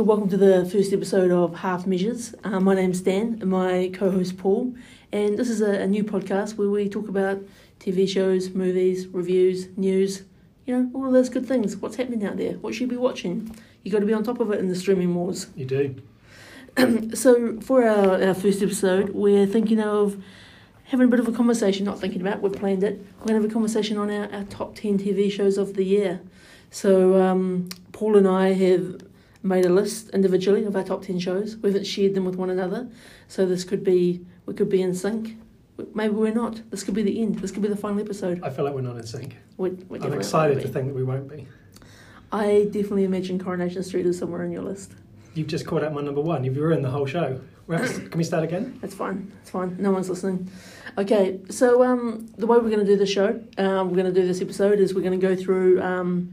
So, welcome to the first episode of Half Measures. Uh, my name's Dan, and my co host Paul, and this is a, a, new podcast where we talk about TV shows, movies, reviews, news, you know, all of those good things. What's happening out there? What should you be watching? you got to be on top of it in the streaming wars. You do. so, for our, our first episode, we're thinking of having a bit of a conversation, not thinking about, we've planned it. We're going to have a conversation on our, our top 10 TV shows of the year. So, um, Paul and I have made a list individually of our top 10 shows. We haven't shared them with one another. So this could be, we could be in sync. Maybe we're not. This could be the end. This could be the final episode. I feel like we're not in sync. We're, we're I'm excited to think that we won't be. I definitely imagine Coronation Street is somewhere in your list. You've just called out my number one. You've ruined the whole show. Can we start again? It's fine. It's fine. No one's listening. Okay, so um, the way we're going to do the show, um, we're going to do this episode is we're going to go through um,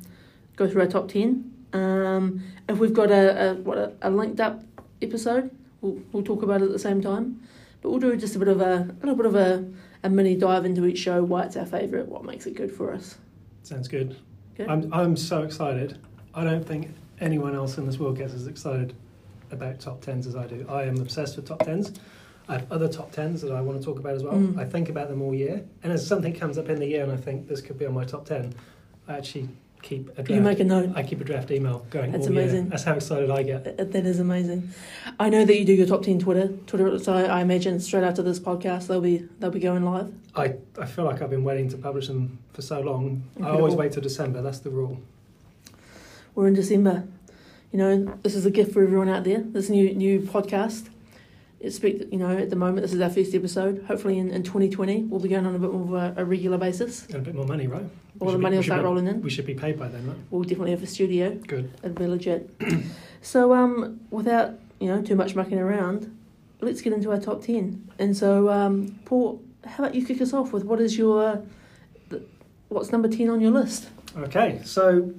go through our top ten um, if we've got a, a what a, a, linked up episode, we'll, we'll talk about it at the same time. But we'll do just a bit of a, a little bit of a, a mini dive into each show, why it's our favourite, what makes it good for us. Sounds good. good. I'm I'm so excited. I don't think anyone else in this world gets as excited about top tens as I do. I am obsessed with top tens. I have other top tens that I want to talk about as well. Mm. I think about them all year, and as something comes up in the year and I think this could be on my top ten, I actually keep a draft. You make a note. I keep a draft email going. That's amazing. Year. That's how excited I get. That is amazing. I know that you do your top ten Twitter. Twitter. So I imagine straight after this podcast they'll be they'll be going live. I, I feel like I've been waiting to publish them for so long. Incredible. I always wait till December. That's the rule. We're in December. You know, this is a gift for everyone out there. This new new podcast. Expect you know at the moment this is our first episode. Hopefully in, in 2020 we'll be going on a bit more of a, a regular basis. And a bit more money, right? all the money will start be, rolling in. We should be paid by then, right? We'll definitely have a studio. Good. It'll be legit. so, um, without you know too much mucking around, let's get into our top ten. And so, um, Paul, how about you kick us off with what is your, what's number ten on your list? Okay, so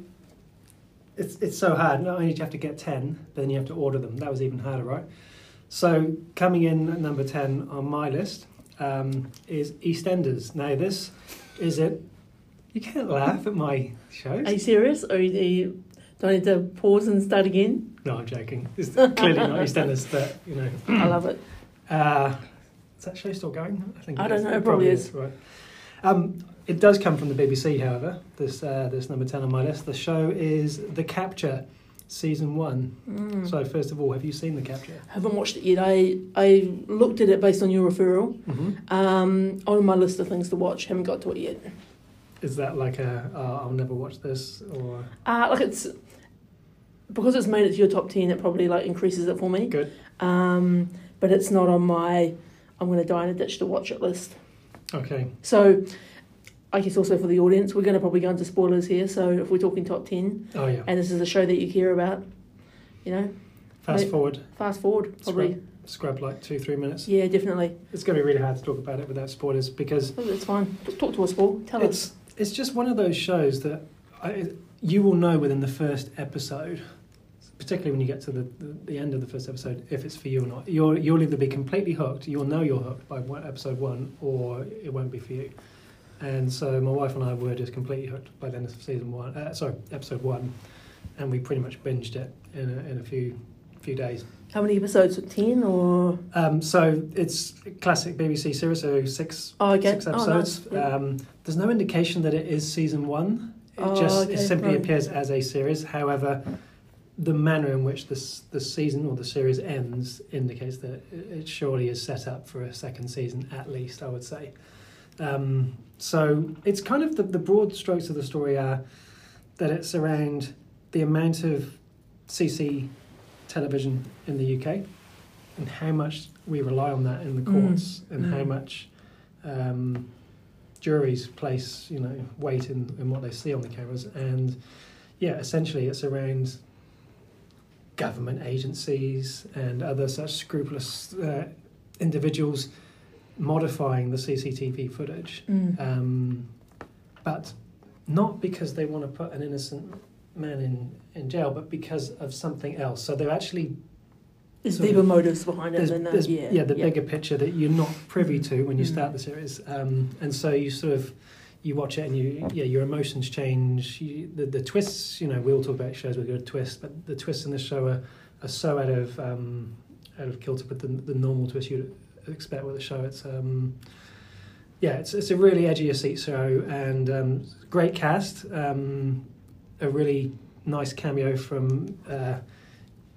it's it's so hard. Not only do you have to get ten, but then you have to order them. That was even harder, right? So coming in at number ten on my list um, is EastEnders. Now this is it you can't laugh at my shows. Are you serious? Or you, do I need to pause and start again? No, I'm joking. It's clearly not EastEnders, but you know. I love it. Uh, is that show still going? I think. I don't know. It probably, is. is. Right. Um, it does come from the BBC, however. This uh, this number ten on my list. The show is The Capture, season one. Mm. So first of all, have you seen The Capture? I haven't watched it yet. I I looked at it based on your referral. Mm-hmm. Um, on my list of things to watch. Haven't got to it yet is that like a uh, I'll never watch this or? Uh, like it's because it's made it to your top ten. It probably like increases it for me. Good. Um, but it's not on my I'm going to die in a ditch to watch it list. Okay. So, I guess also for the audience, we're going to probably go into spoilers here. So if we're talking top ten, oh yeah, and this is a show that you care about, you know, fast maybe, forward. Fast forward, probably. Scrub, scrub like two three minutes. Yeah, definitely. It's going to be really hard to talk about it without spoilers because. Oh, it's fine. Just talk to us, Paul. Tell it's, us it's just one of those shows that I, you will know within the first episode, particularly when you get to the, the, the, end of the first episode, if it's for you or not. You'll, you'll either be completely hooked, you'll know you're hooked by one, episode one, or it won't be for you. And so my wife and I were just completely hooked by the end of season one, uh, sorry, episode one, and we pretty much binged it in a, in a few few days. How many episodes? Ten or? Um, so it's a classic BBC series, so six oh, okay. six episodes. Oh, nice. yeah. um, there's no indication that it is season one. It oh, just okay. it simply right. appears as a series. However, the manner in which this the season or the series ends indicates that it surely is set up for a second season at least. I would say. Um, so it's kind of the, the broad strokes of the story are that it's around the amount of CC television in the UK and how much we rely on that in the mm. courts mm. and mm. how much um, juries place you know weight in, in what they see on the cameras and yeah essentially it's around government agencies and other such scrupulous uh, individuals modifying the CCTV footage mm. um, but not because they want to put an innocent man in, in jail, but because of something else. So they're actually there's deeper motives behind it than that. Yeah, yeah, the yeah. bigger picture that you're not privy to when you mm. start the series, um, and so you sort of you watch it and you yeah your emotions change. You, the the twists, you know, we all talk about shows with good twists, but the twists in the show are, are so out of um, out of kilter with the, the normal twist you'd expect with the show. It's um, yeah, it's it's a really edgy seat show and um, great cast. Um, a really nice cameo from uh,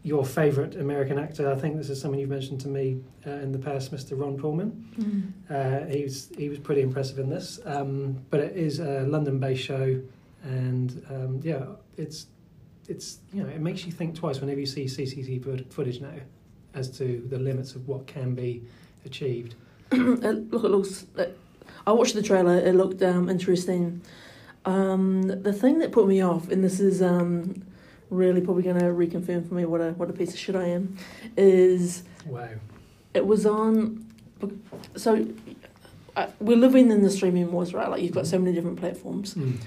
your favourite American actor. I think this is someone you've mentioned to me uh, in the past, Mr. Ron Perlman. Mm. Uh, he was he was pretty impressive in this. Um, but it is a London-based show, and um, yeah, it's it's you know it makes you think twice whenever you see CCTV footage now as to the limits of what can be achieved. look, it looks. I watched the trailer. It looked um, interesting. Um, the thing that put me off, and this is um, really probably going to reconfirm for me what a what a piece of shit I am, is wow. It was on. So, uh, we're living in the streaming wars, right? Like you've got so many different platforms. Mm.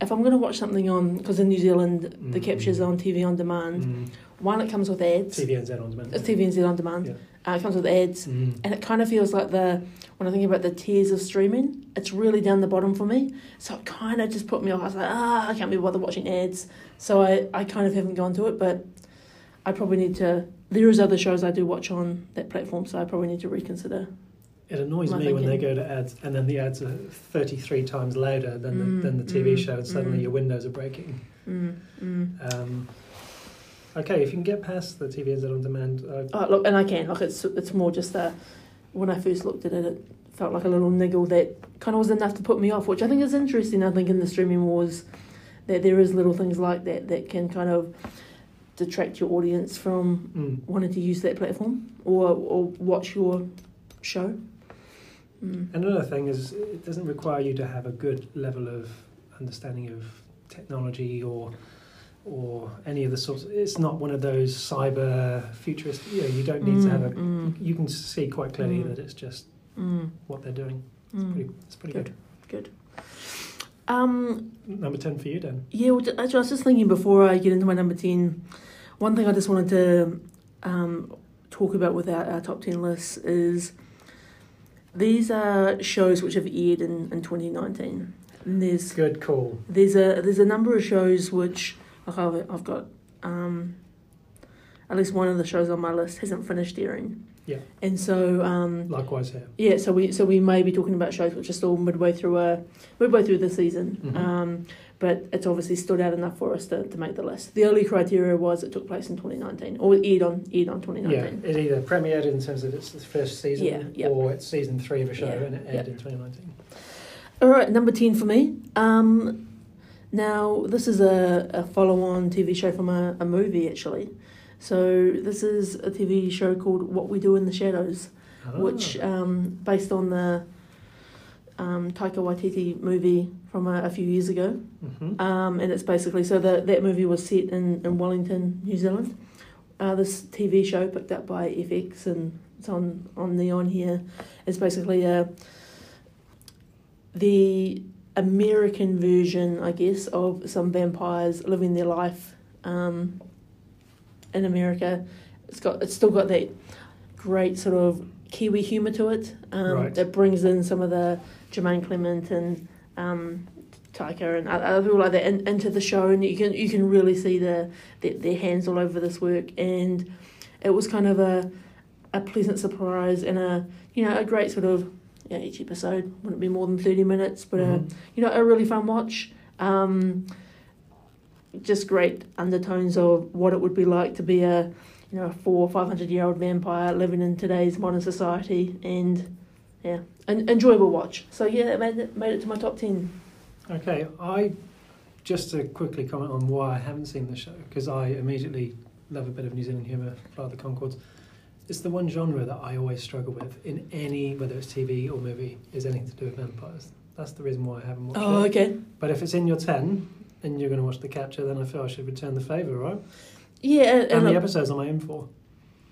If I'm going to watch something on, because in New Zealand mm. the capture's on TV on demand. Mm. One, it comes with ads. TVNZ on demand. It's TVNZ on demand. Yeah. Uh, it comes with ads, mm. and it kind of feels like the when I think about the tiers of streaming, it's really down the bottom for me. So it kind of just put me off. I was like, ah, I can't be bothered watching ads. So I, I kind of haven't gone to it, but I probably need to. There is other shows I do watch on that platform, so I probably need to reconsider. It annoys me thinking. when they go to ads and then the ads are 33 times louder than, mm, the, than the TV mm, show and suddenly mm. your windows are breaking. Mm, mm. Um, okay, if you can get past the TVNZ on demand. Uh, oh, look, and I can. Like it's it's more just that when I first looked at it, it felt like a little niggle that kind of was enough to put me off, which I think is interesting. I think in the streaming wars, that there is little things like that that can kind of detract your audience from mm. wanting to use that platform or or watch your show. Mm. Another thing is it doesn't require you to have a good level of understanding of technology or or any of the sorts. It's not one of those cyber futurist. You know, you don't need mm, to have a. Mm. You can see quite clearly mm. that it's just mm. what they're doing. It's mm. pretty. It's pretty good. Good. good. Um, number ten for you, then. Yeah, well, actually, I was just thinking before I get into my number ten. One thing I just wanted to um, talk about with our, our top ten list is these are shows which have aired in, in 2019. And there's good call. There's a there's a number of shows which like I've, I've got um, at least one of the shows on my list hasn't finished airing. Yeah. And so um, likewise here. Yeah, so we so we may be talking about shows which are still midway through a midway through the season. Mm-hmm. Um, but it's obviously stood out enough for us to, to make the list. The only criteria was it took place in 2019 or aired on aired on 2019. Yeah, it either premiered in terms of its first season yeah, yep. or it's season three of a show yeah, and it aired yep. in 2019. All right, number 10 for me. Um, now, this is a, a follow on TV show from a, a movie, actually. So, this is a TV show called What We Do in the Shadows, oh. which, um, based on the um, Taika Waititi movie from a, a few years ago. Mm-hmm. Um, and it's basically so that that movie was set in, in Wellington, New Zealand. Uh, this TV show picked up by FX and it's on, on the on here is basically a, the American version, I guess, of some vampires living their life um, in America. It's got it's still got that great sort of Kiwi humour to it um, right. that brings in some of the Jermaine Clement and um, Taika and other people like that in, into the show, and you can you can really see the, the their hands all over this work, and it was kind of a a pleasant surprise and a you know a great sort of yeah, each episode wouldn't be more than 30 minutes, but mm-hmm. uh, you know, a really fun watch. Um, just great undertones of what it would be like to be a you know four or five hundred year old vampire living in today's modern society, and yeah, an enjoyable watch. So yeah, it made it made it to my top ten. Okay, I just to quickly comment on why I haven't seen the show because I immediately love a bit of New Zealand humour, of the Conchords it's the one genre that I always struggle with in any, whether it's TV or movie, is anything to do with vampires. That's the reason why I haven't watched oh, it. okay. But if it's in your 10 and you're going to watch The Capture, then I feel I should return the favour, right? Yeah. How many episodes am I in for?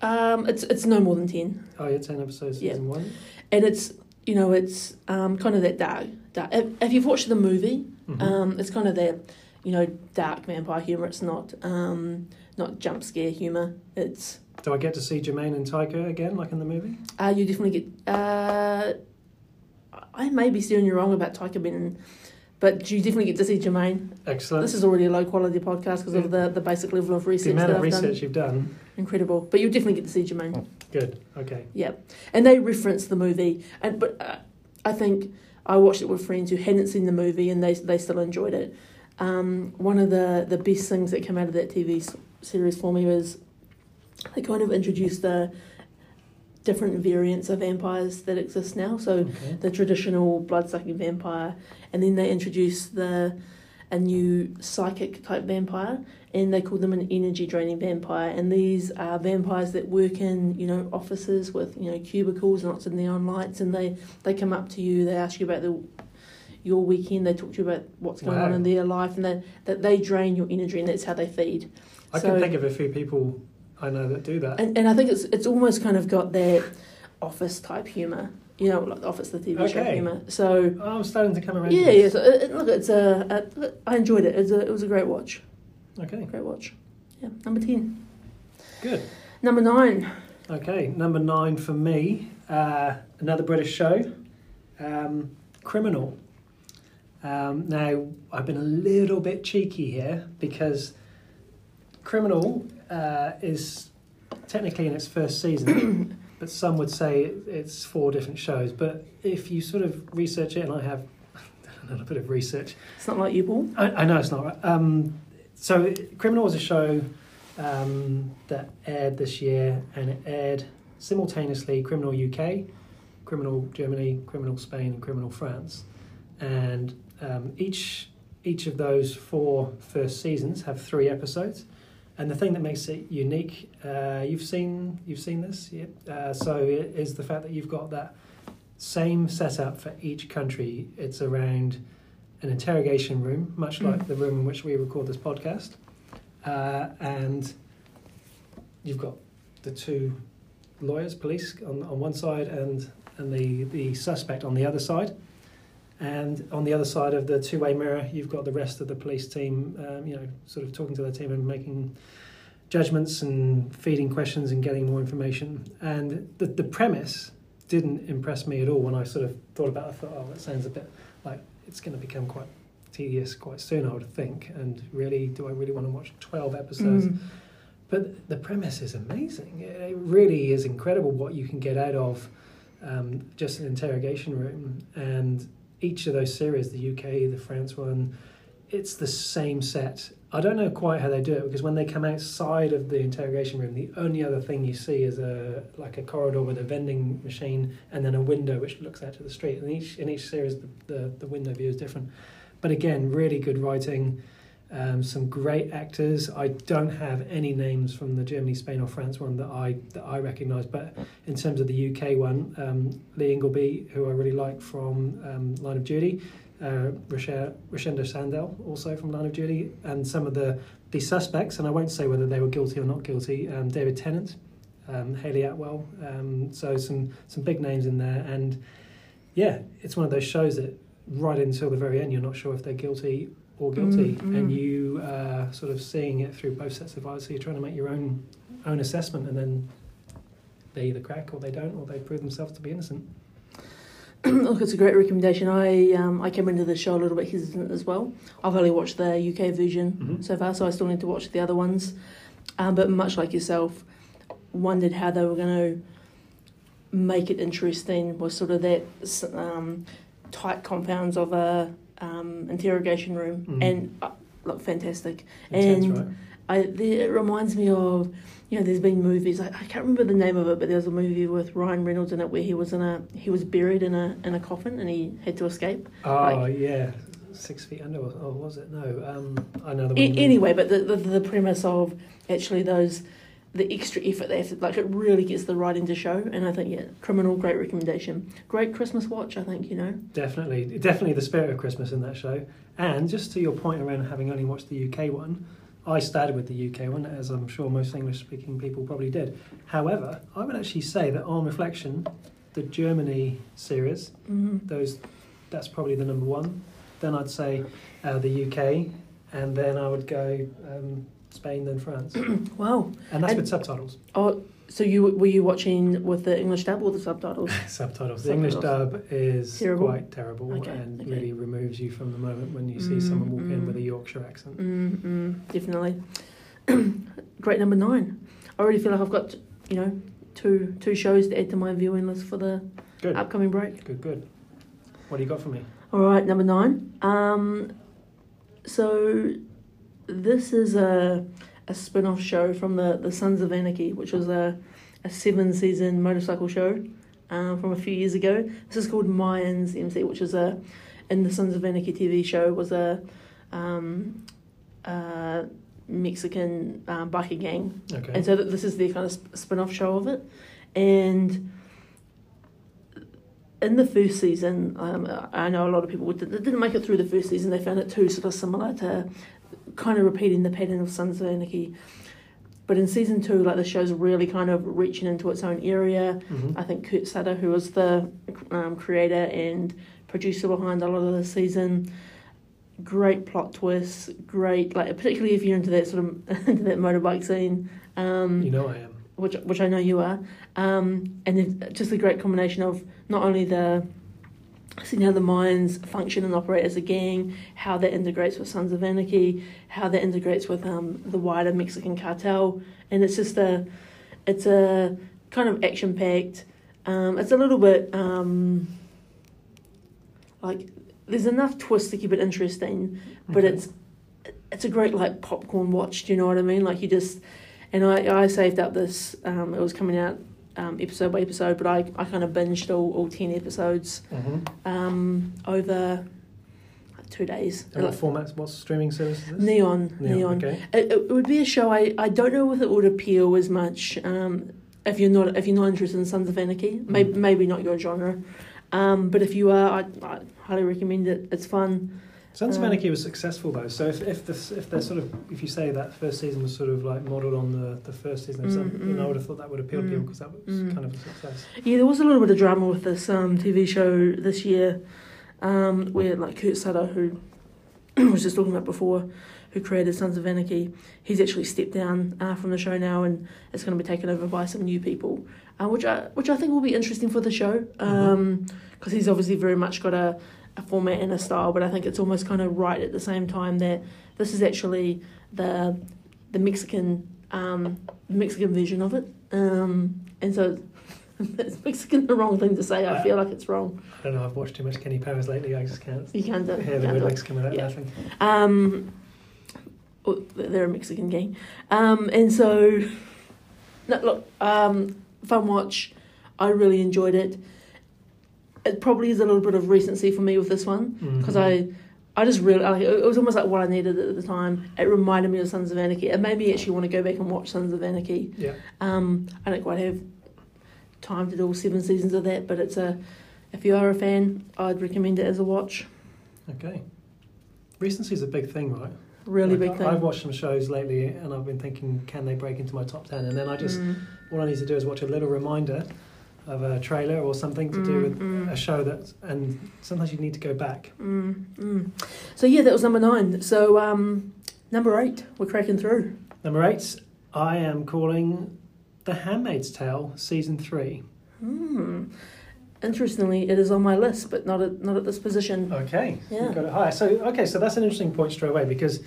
Um, it's it's no more than 10. Oh, yeah, 10 episodes, yeah. one? And it's, you know, it's um, kind of that dark. dark. If, if you've watched the movie, mm-hmm. um, it's kind of that, you know, dark vampire humour. It's not, um, not jump scare humour. It's do I get to see Jermaine and Taika again, like in the movie? Uh, you definitely get. Uh, I may be steering you wrong about Taika being But you definitely get to see Jermaine. Excellent. This is already a low quality podcast because of the, the basic level of research. The amount that of I've research done. you've done. Incredible. But you definitely get to see Jermaine. Good. Okay. Yeah, and they reference the movie, and but uh, I think I watched it with friends who hadn't seen the movie and they they still enjoyed it. Um, one of the the best things that came out of that TV series for me was they kind of introduced the different variants of vampires that exist now. So Okay. the traditional blood sucking vampire, and then they introduced the a new psychic type vampire, and they call them an energy draining vampire. And these are vampires that work in you know offices with you know cubicles and lots of neon lights, and they they come up to you, they ask you about the your weekend, they talk to you about what's going on in their life, and that that they drain your energy, and that's how they feed. I So- can think of a few people I know that do that. And and I think it's it's almost kind of got that office type humor, you know, like the Office the TV show humor. So. Oh, I'm starting to come around. Yeah, yeah. So it, it- look, it's a, a. I enjoyed it. It's a, it was a great watch. Okay. Great watch. Yeah. Number ten. Good. Number nine. Okay, number nine for me, uh, another British show, um, Criminal. Um, now, I've been a little bit cheeky here because Criminal uh, is technically in its first season, but some would say it's four different shows. But if you sort of research it, and I have done a little bit of research, It's not like you, Paul. I, I know it's not right. Um, so, Criminal was a show um, that aired this year, and it aired simultaneously Criminal UK, Criminal Germany, Criminal Spain, and Criminal France. And um, each each of those four first seasons have three episodes. And the thing that makes it unique, uh, you've seen you've seen this, yeah. Uh, so it is the fact that you've got that same setup for each country. It's around an interrogation room, much like Mm. the room in which we record this podcast, uh, and you've got the two lawyers, police on, on one side, and and the the suspect on the other side. And on the other side of the two-way mirror, you've got the rest of the police team, um, you know, sort of talking to their team and making judgments and feeding questions and getting more information. And the the premise didn't impress me at all when I sort of thought about it. I thought, oh, that sounds a bit like it's going to become quite tedious quite soon, I would think. And really, do I really want to watch 12 episodes? Mm. But the premise is amazing. It really is incredible what you can get out of um, just an interrogation room. And each of those series, the UK, the France one, it's the same set. I don't know quite how they do it because when they come outside of the interrogation room, the only other thing you see is a like a corridor with a vending machine and then a window which looks out to the street. And each in each series, the, the, the window view is different. But again, really good writing. Um, some great actors. I don't have any names from the Germany, Spain, or France one that I that I recognise. But in terms of the UK one, um, Lee Ingleby, who I really like from um, Line of Duty, uh, Rochenda Sandall, also from Line of Duty, and some of the the suspects. And I won't say whether they were guilty or not guilty. Um, David Tennant, um, Hayley Atwell. Um, so some some big names in there. And yeah, it's one of those shows that right until the very end, you're not sure if they're guilty or guilty, Mm, mm. and you uh, sort of seeing it through both sets of eyes. So you're trying to make your own own assessment, and then they either crack or they don't, or they prove themselves to be innocent. Look, it's a great recommendation. I um, I came into the show a little bit hesitant as well. I've only watched the UK version Mhm. so far, so I still need to watch the other ones. Um, but much like yourself, wondered how they were going to make it interesting. Was sort of that um, tight compounds of a um, interrogation room, Mhm. and uh, look fantastic. Intense, And- right? I the, it reminds me of you know there's been movies I, I can't remember the name of it but there was a movie with Ryan Reynolds in it where he was in a he was buried in a in a coffin and he had to escape. Oh like- yeah, six feet under. Or or was it? No, um, I know the one. A- you mean. anyway, but the, the the premise of actually those the extra effort they have to like it really gets the writing to show and I think yeah criminal great recommendation great Christmas watch I think you know Definitely, definitely the spirit of Christmas in that show. And just to your point around having only watched the UK one, I started with the UK one, as I'm sure most English-speaking people probably did. However, I would actually say that on reflection, the Germany series, mm those, that's probably the number one. Then I'd say uh, the UK, and then I would go um, Spain than France, wow. and that's And- with subtitles. Oh, so you were you watching with the English dub or the subtitles? subtitles. The English dub is Terrible? quite terrible Okay, and okay. really removes you from the moment when you see Mm, someone walk in mm. with a Yorkshire accent. Mm, mm, definitely. Great number nine. I already feel like I've got you know two two shows to add to my viewing list for the Good, upcoming break. good, good. What do you got for me? All right, number nine. Um, so this is a a spin off show from the the Sons of Anarchy, which was a a seven season motorcycle show um, from a few years ago. This is called Mayans MC, which is a in the Sons of Anarchy TV show was a um, uh, Mexican um, biker gang Okay. and so th- this is the kind of sp- spin-off show of it and in the first season um, i know a lot of people did, didn't make it through the first season they found it too sort of similar to kind of repeating the pattern of sons of anarchy but in season two like the show's really kind of reaching into its own area Mhm. I think Kurt Sutter, who was the um, creator and producer behind a lot of the season, great plot twists, great like particularly if you're into that sort of into that motorbike scene, um, You know I am. which which I know you are, um, and just a great combination of not only the seeing how the Mayans function and operate as a gang, how that integrates with Sons of Anarchy, how that integrates with um, the wider Mexican cartel, and it's just a, it's a kind of action packed. Um, it's a little bit um, like there's enough twists to keep it interesting, but Okay. it's it's a great like popcorn watch. Do you know what I mean? Like you just and I I saved up this. Um, it was coming out um, episode by episode, but I, I kind of binged all, all ten episodes Mhm. um, over like, two days. And what formats? What streaming service is this? Neon, Neon. Okay. It, it would be a show. I, I don't know if it would appeal as much um, if you're not if you're not interested in Sons of Anarchy. Maybe Mm. maybe not your genre, um, but if you are, I, I highly recommend it. It's fun. Sons of Um, Anarchy was successful though. So if if this if they're sort of if you say that first season was sort of like modelled on the, the first season of Sons, Mm, then I mm. would have thought that would appeal to people Mm, because that was mm. kind of a success. Yeah, there was a little bit of drama with this um, TV show this year, um, where like Kurt Sutter, who was just talking about before, who created Sons of Anarchy, he's actually stepped down uh, from the show now, and it's going to be taken over by some new people, uh, which I which I think will be interesting for the show, because he's obviously very much got a, a format and a style, but I think it's almost kind of right at the same time that this is actually the the Mexican um, Mexican version of it, um, and so. It's Mexican the wrong thing to say. I feel like it's wrong. I don't know. I've watched too much Kenny Powers lately. I just can't You can't do it. You the word. Mexican without Yeah. laughing. Um, oh, they're a Mexican gang, um, and so no, look, um, fun watch. I really enjoyed it. It probably is a little bit of recency for me with this one because Mhm. I, I just really like it. Was almost like what I needed at the time. It reminded me of Sons of Anarchy. It made me actually want to go back and watch Sons of Anarchy. yeah. Um, I don't quite have time to do all seven seasons of that, but it's a. If you are a fan, I'd recommend it as a watch. Okay. Recency is a big thing, right? Really Like, big thing. I've watched some shows lately, and I've been thinking, can they break into my top ten? And then I just Mm. all I need to do is watch a little reminder of a trailer or something to do Mm, with mm. a show that, and sometimes you need to go back. Mm, mm. So yeah, that was number nine. So um, number eight, we're cracking through. Number eight, I am calling The Handmaid's Tale season three. Hmm. Interestingly, it is on my list, but not at not at this position. Okay, Yeah. got it higher. So okay, so that's an interesting point straight away because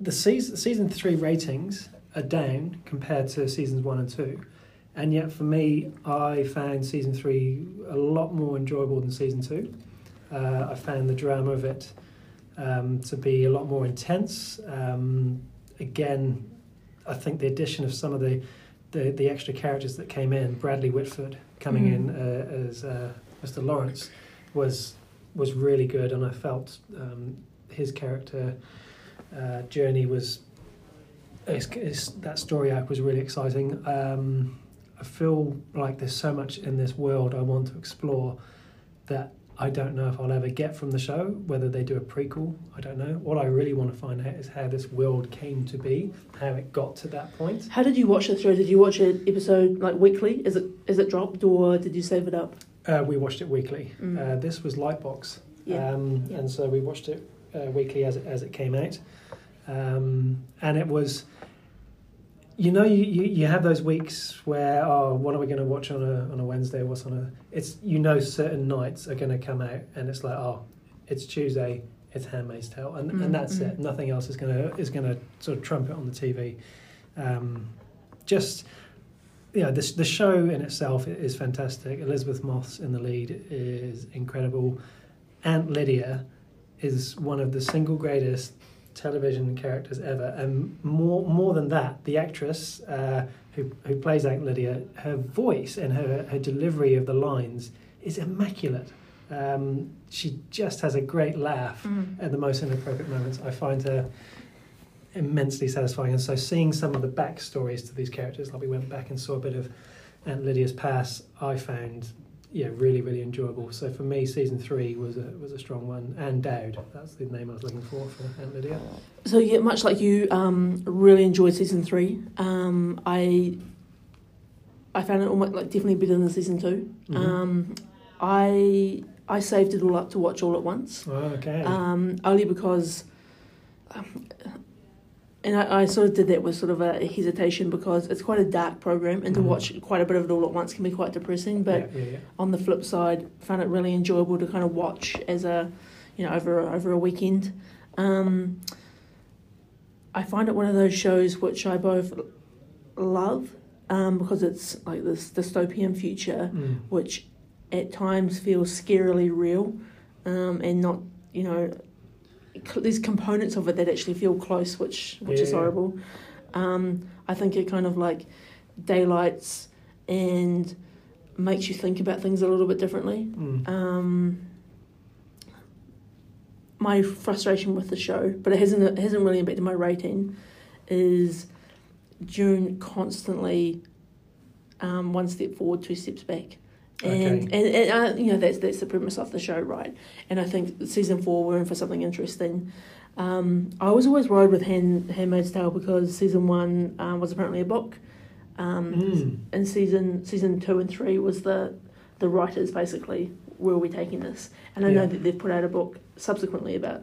the season season three ratings are down compared to seasons one and two, and yet for me, I found season three a lot more enjoyable than season two. Uh, I found the drama of it um, to be a lot more intense. Um, again, I think the addition of some of the, the, the extra characters that came in, Bradley Whitford coming Mm. in uh, as uh, Mr. Lawrence, was was really good, and I felt um, his character uh, journey was his, his, that story arc was really exciting. Um, I feel like there's so much in this world I want to explore that I don't know if I'll ever get from the show. Whether they do a prequel, I don't know. What I really want to find out is how this world came to be, how it got to that point. How did you watch the show? Did you watch it episode like weekly? Is it is it dropped or did you save it up? Uh, we watched it weekly. Mm. Uh, this was Lightbox, Yeah. um, Yeah. and so we watched it uh, weekly as it, as it came out. um, and it was. You know, you, you, you have those weeks where oh, what are we going to watch on a on a Wednesday? What's on a? It's you know certain nights are going to come out, and it's like oh, it's Tuesday, it's Handmaid's Tale, and, mm-hmm. and that's it. Nothing else is gonna is gonna sort of trump it on the TV. Um, just you know, the the show in itself is fantastic. Elisabeth Moss in the lead is incredible. Aunt Lydia is one of the single greatest television characters ever, and more more than that, the actress uh, who who plays Aunt Lydia, her voice and her her delivery of the lines is immaculate. Um, she just has a great laugh mm. at the most inappropriate moments. I find her immensely satisfying, and so seeing some of the backstories to these characters, like we went back and saw a bit of Aunt Lydia's past, I found yeah, really, really enjoyable. So for me, season three was a was a strong one. Ann Dowd, that's the name I was looking for for Aunt Lydia. So yeah, much like you, um, really enjoyed season three. Um, I I found it almost like definitely better than season 2 mm-hmm. um, I I saved it all up to watch all at once. Oh, okay. Um, only because. Um, and I, I, sort of did that with sort of a hesitation because it's quite a dark program, and to mm watch quite a bit of it all at once can be quite depressing. But yeah, yeah, yeah. on the flip side, found it really enjoyable to kind of watch as a, you know, over a, over a weekend. Um, I find it one of those shows which I both love um, because it's like this dystopian future, mm. which at times feels scarily real, um, and not you know there's components of it that actually feel close, which which yeah. is horrible. Um, I think it kind of like daylights and makes you think about things a little bit differently. Mm. Um, my frustration with the show, but it hasn't it hasn't really impacted my rating, is June constantly um, one step forward, two steps back. And, okay. and, and uh, you know that's that's the premise of the show, right? And I think season four we're in for something interesting. Um, I was always worried with Hand, Handmaid's Tale because season one um, was apparently a book, um, mm. and season season two and three was the the writers basically where are we taking this? And I yeah. know that they've put out a book subsequently about,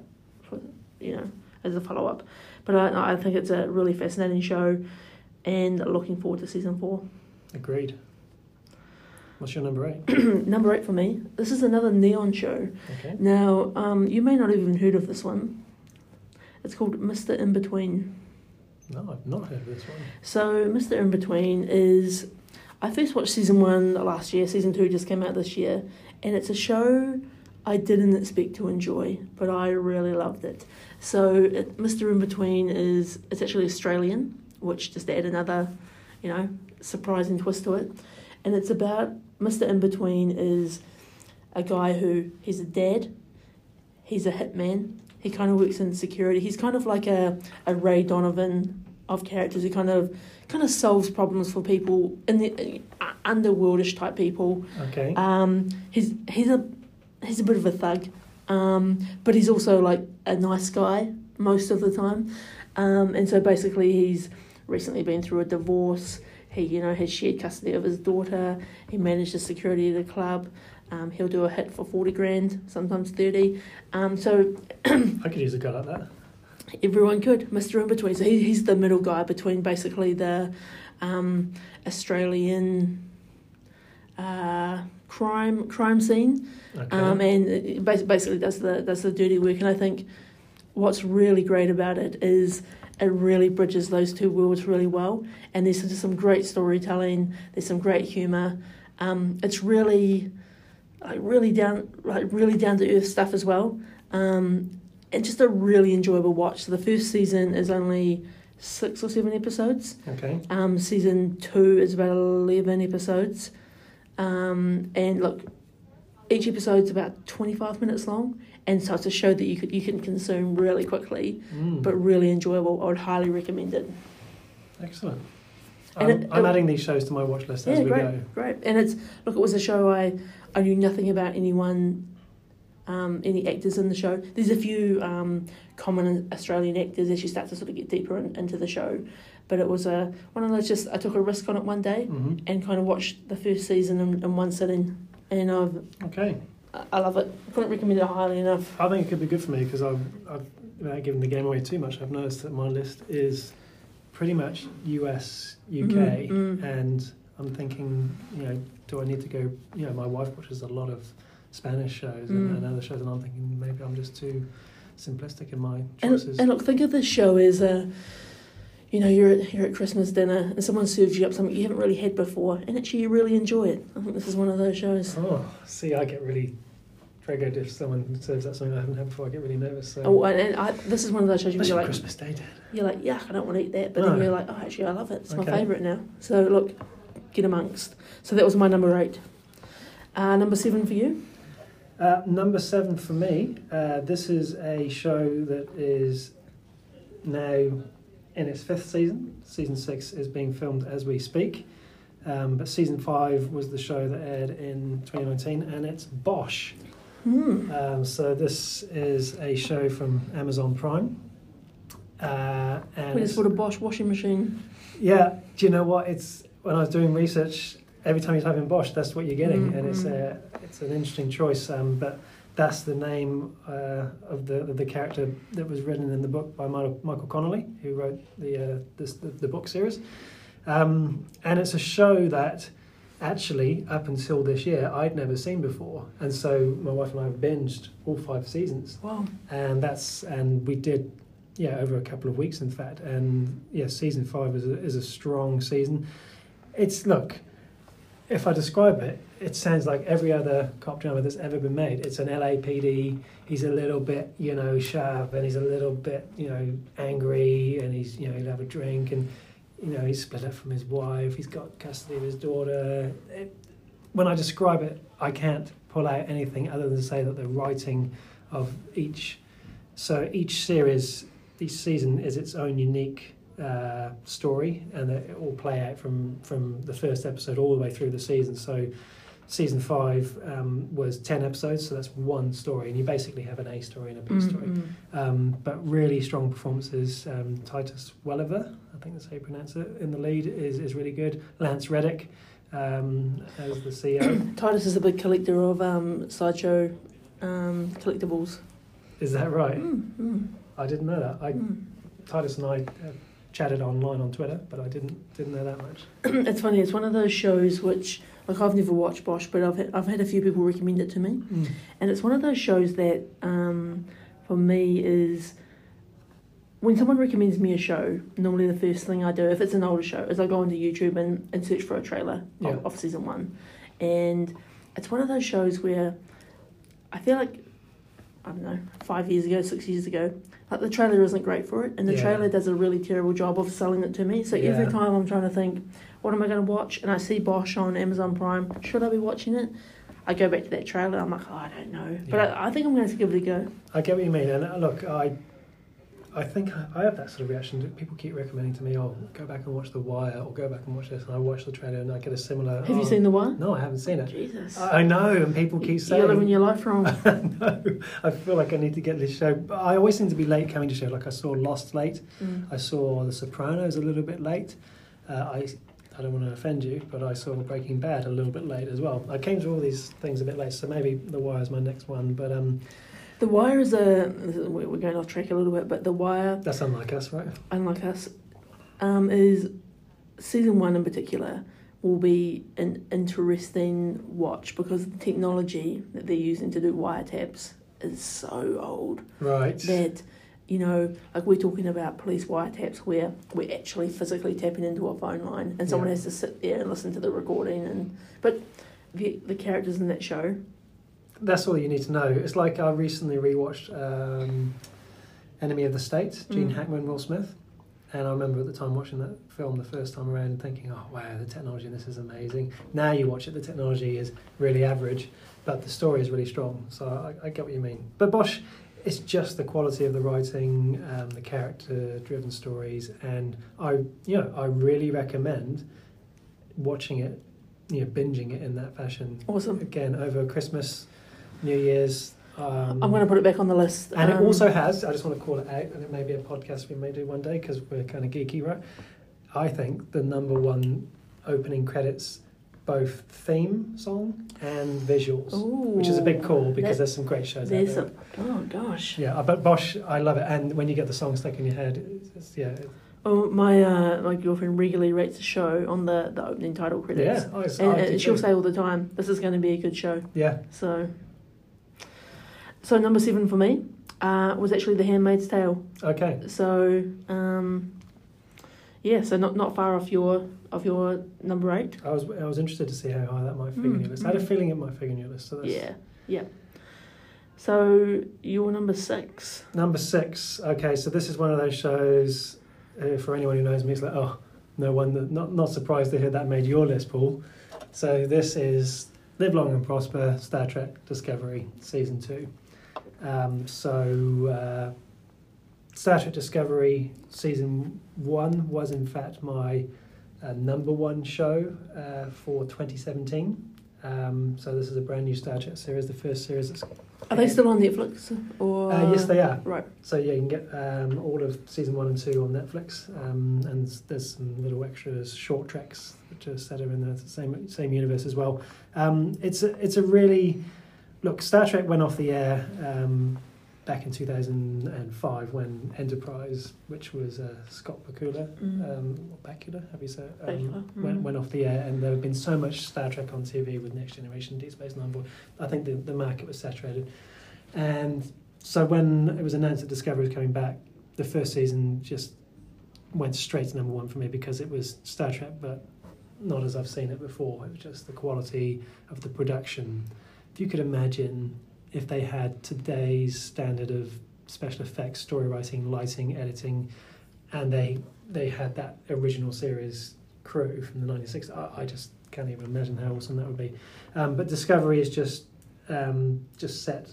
you know, as a follow up. But I I think it's a really fascinating show, and looking forward to season four. Agreed. What's your number eight? number eight for me. This is another neon show. Okay. Now, um, you may not have even heard of this one. It's called Mr. In Between. No, I've not heard of this one. So, Mr. In Between is. I first watched season one last year, season two just came out this year, and it's a show I didn't expect to enjoy, but I really loved it. So, it, Mr. In Between is. It's actually Australian, which just add another, you know, surprising twist to it. And it's about Mr. In Between is a guy who he's a dad, he's a hitman, he kind of works in security. He's kind of like a, a Ray Donovan of characters who kind of kind of solves problems for people in the uh, underworldish type people. Okay. Um, he's he's a he's a bit of a thug, um, but he's also like a nice guy most of the time. Um, and so basically, he's recently been through a divorce. He, you know, has shared custody of his daughter. He manages security at the club. Um, he'll do a hit for forty grand, sometimes thirty. Um, so I could use a guy like that. Everyone could, Mister In Between. So he, he's the middle guy between basically the um, Australian uh, crime crime scene, okay. um, and basically does the does the dirty work. And I think what's really great about it is it really bridges those two worlds really well. And there's just some great storytelling. There's some great humour. Um, it's really, like really down, like really down to earth stuff as well. Um, and just a really enjoyable watch. So the first season is only six or seven episodes. Okay. Um, season two is about eleven episodes. Um, and look, each episode's about twenty five minutes long and so it's a show that you could you can consume really quickly, mm. but really enjoyable. I would highly recommend it. Excellent. I'm, it, I'm it, adding these shows to my watch list yeah, as we great, go. Great, and it's look. It was a show I I knew nothing about anyone, um, any actors in the show. There's a few um, common Australian actors as you start to sort of get deeper in, into the show, but it was a one of those. Just I took a risk on it one day mm-hmm. and kind of watched the first season in, in one sitting, and I've okay I love it. Couldn't recommend it highly enough. I think it could be good for me because I've, I've without giving the game away too much, I've noticed that my list is pretty much US, UK, Mm, mm. and I'm thinking, you know, do I need to go? You know, my wife watches a lot of Spanish shows and, Mm. and other shows, and I'm thinking maybe I'm just too simplistic in my choices. and look, think of this show as a, you know, you're at, you're at Christmas dinner and someone serves you up something you haven't really had before, and actually you really enjoy it. I think this is one of those shows. oh, see, I get really triggered if someone serves that something I haven't had before. I get really nervous. So. Oh, and, and I, this is one of those shows you're like, Christmas Day, Dad. you're like, yuck, I don't want to eat that, but then you're like, oh, actually, I love it. It's my favourite now. So look, get amongst. So that was my number eight. Uh, number seven for you. Uh, number seven for me. Uh, this is a show that is now in its fifth season. Season six is being filmed as we speak. Um, but season five was the show that aired in 2019, and it's Bosch. Hmm. Um, so this is a show from Amazon Prime. Uh, and it's- bought a Bosch washing machine. yeah, do you know what? It's when I was doing research. Every time you type in Bosch, that's what you're getting, Mm, and it's mm. a it's an interesting choice. Um, but that's the name uh, of the of the character that was written in the book by Michael, Michael Connelly, who wrote the uh, this, the, the book series. Um, and it's a show that actually up until this year I'd never seen before, and so my wife and I have binged all five seasons Wow. and that's and we did yeah over a couple of weeks in fact and yeah season five is a, is a strong season it's look if i describe it it sounds like every other cop drama that's ever been made it's an lapd he's a little bit you know sharp and he's a little bit you know angry and he's you know he'll have a drink and you know he's split up from his wife he's got custody of his daughter it, when i describe it i can't pull out anything other than to say that the writing of each so each series, each season is its own unique uh, story, and it will play out from from the first episode all the way through the season. So season five um, was ten episodes, so that's one story, and you basically have an A story and a B Mm, story. Um, but really strong performances. Um, Titus Welliver, I think that's how you pronounce it, in the lead is is really good. Lance Reddick um, as the CEO. Titus is a big collector of um, sideshow um, collectibles. is that right? Mm, mm, I didn't know that. I mm. Titus and I uh, chatted online on Twitter, but I didn't didn't know that much. it's funny. It's one of those shows which, like, I've never watched Bosch, but I've had, I've had a few people recommend it to me, and it's one of those shows that, um, for me, is when someone recommends me a show. Normally, the first thing I do, if it's an older show, is I go onto YouTube and, and search for a trailer Yeah. of, of season one, and it's one of those shows where I feel like I don't know, five years ago, six years ago, like the trailer isn't great for it, and the Yeah. trailer does a really terrible job of selling it to me. So every time I'm trying to think, what am I going to watch, and I see Bosch on Amazon Prime, should I be watching it? I go back to that trailer. I'm like, oh, I don't know, but Yeah. I, I think I'm going to give it a go. I get what you mean, and uh, look, I I think I- have that sort of reaction. People keep recommending to me, "Oh, go back and watch The Wire," or "Go back and watch this," and I watch the trailer and I get a similar. Have you "Oh, seen the one? No, I haven't seen it. Jesus, I I know, and people keep saying you're living your life wrong. no, I feel like I need to get this show. But I always seem to be late coming to show. Like I saw Lost late. Mm. I saw The Sopranos a little bit late. Uh, I I don't want to offend you, but I saw Breaking Bad a little bit late as well. I came to all these things a bit late, so maybe The Wire is my next one. But um, The Wire is a. We're going off track a little bit, but The Wire that's unlike us, right? unlike us, um, is season one in particular will be an interesting watch because the technology that they're using to do wiretaps is so old Right. that you know like we're talking about police wiretaps where we're actually physically tapping into a phone line and someone Yeah. has to sit there and listen to the recording and but the the characters in that show That's all you need to know. It's like I recently rewatched um, Enemy of the State, Gene Mm. Hackman, Will Smith. And I remember at the time watching that film the first time around and thinking, oh, wow, the technology in this is amazing. Now you watch it, the technology is really average, but the story is really strong. So I, I get what you mean. But Bosch, it's just the quality of the writing, um, the character driven stories. And I, you know, I really recommend watching it, you know, binging it in that fashion awesome again over Christmas, New Year's. Um, I'm going to put it back on the list and it Um, also has. I just want to call it out, and it may be a podcast we may do one day because we're kind of geeky, right? I think the number one opening credits both theme song and visuals, Ooh, which is a big call because there's some great shows out There's there. a, oh gosh. Yeah, but Bosch, I love it, and when you get the song stuck in your head, it's, it's, yeah, it- Oh, my uh, my girlfriend regularly rates a show on the, the opening title credits. yeah, I, And, and she'll say all the time, "This is going to be a good show." yeah, So, so number seven for me uh, was actually The Handmaid's Tale. okay, So, um, yeah, so not not far off your of your number eight. I was I was interested to see how high that might figure in Mm, your list. I had a mm. feeling it might figure in your list. So that's Yeah, yeah. So your number six. Number six. Okay, so this is one of those shows. Uh, for anyone who knows me, it's like, oh, no one. Not not surprised to hear that made your list, Paul. So this is Live Long and Prosper, Star Trek Discovery, season two. Um, so uh, Star Trek Discovery season one was in fact my uh, number one show uh, for 2017. Um, so this is a brand new Star Trek series, the first series that's. Are they still on Netflix or? Uh, yes, they are. Right. So yeah, you can get um, all of season one and two on Netflix, um, and there's some little extras, Short Treks which are set in the same same universe as well. Um, it's a, it's a really look. Star Trek went off the air um, back in 2005 when Enterprise, which was uh, Scott Bakula, Mm. um, Bakula, have you said, um, mm. went, went off the air, and there had been so much Star Trek on TV with Next Generation, Deep Space Nine. But I think the, the market was saturated, and so when it was announced that Discovery was coming back, the first season just went straight to number one for me because it was Star Trek, but not as I've seen it before. It was just the quality of the production. If you could imagine if they had today's standard of special effects, story writing, lighting, editing, and they they had that original series crew from the 1960s, I, I just can't even imagine how awesome that would be. Um, but Discovery is just um, just set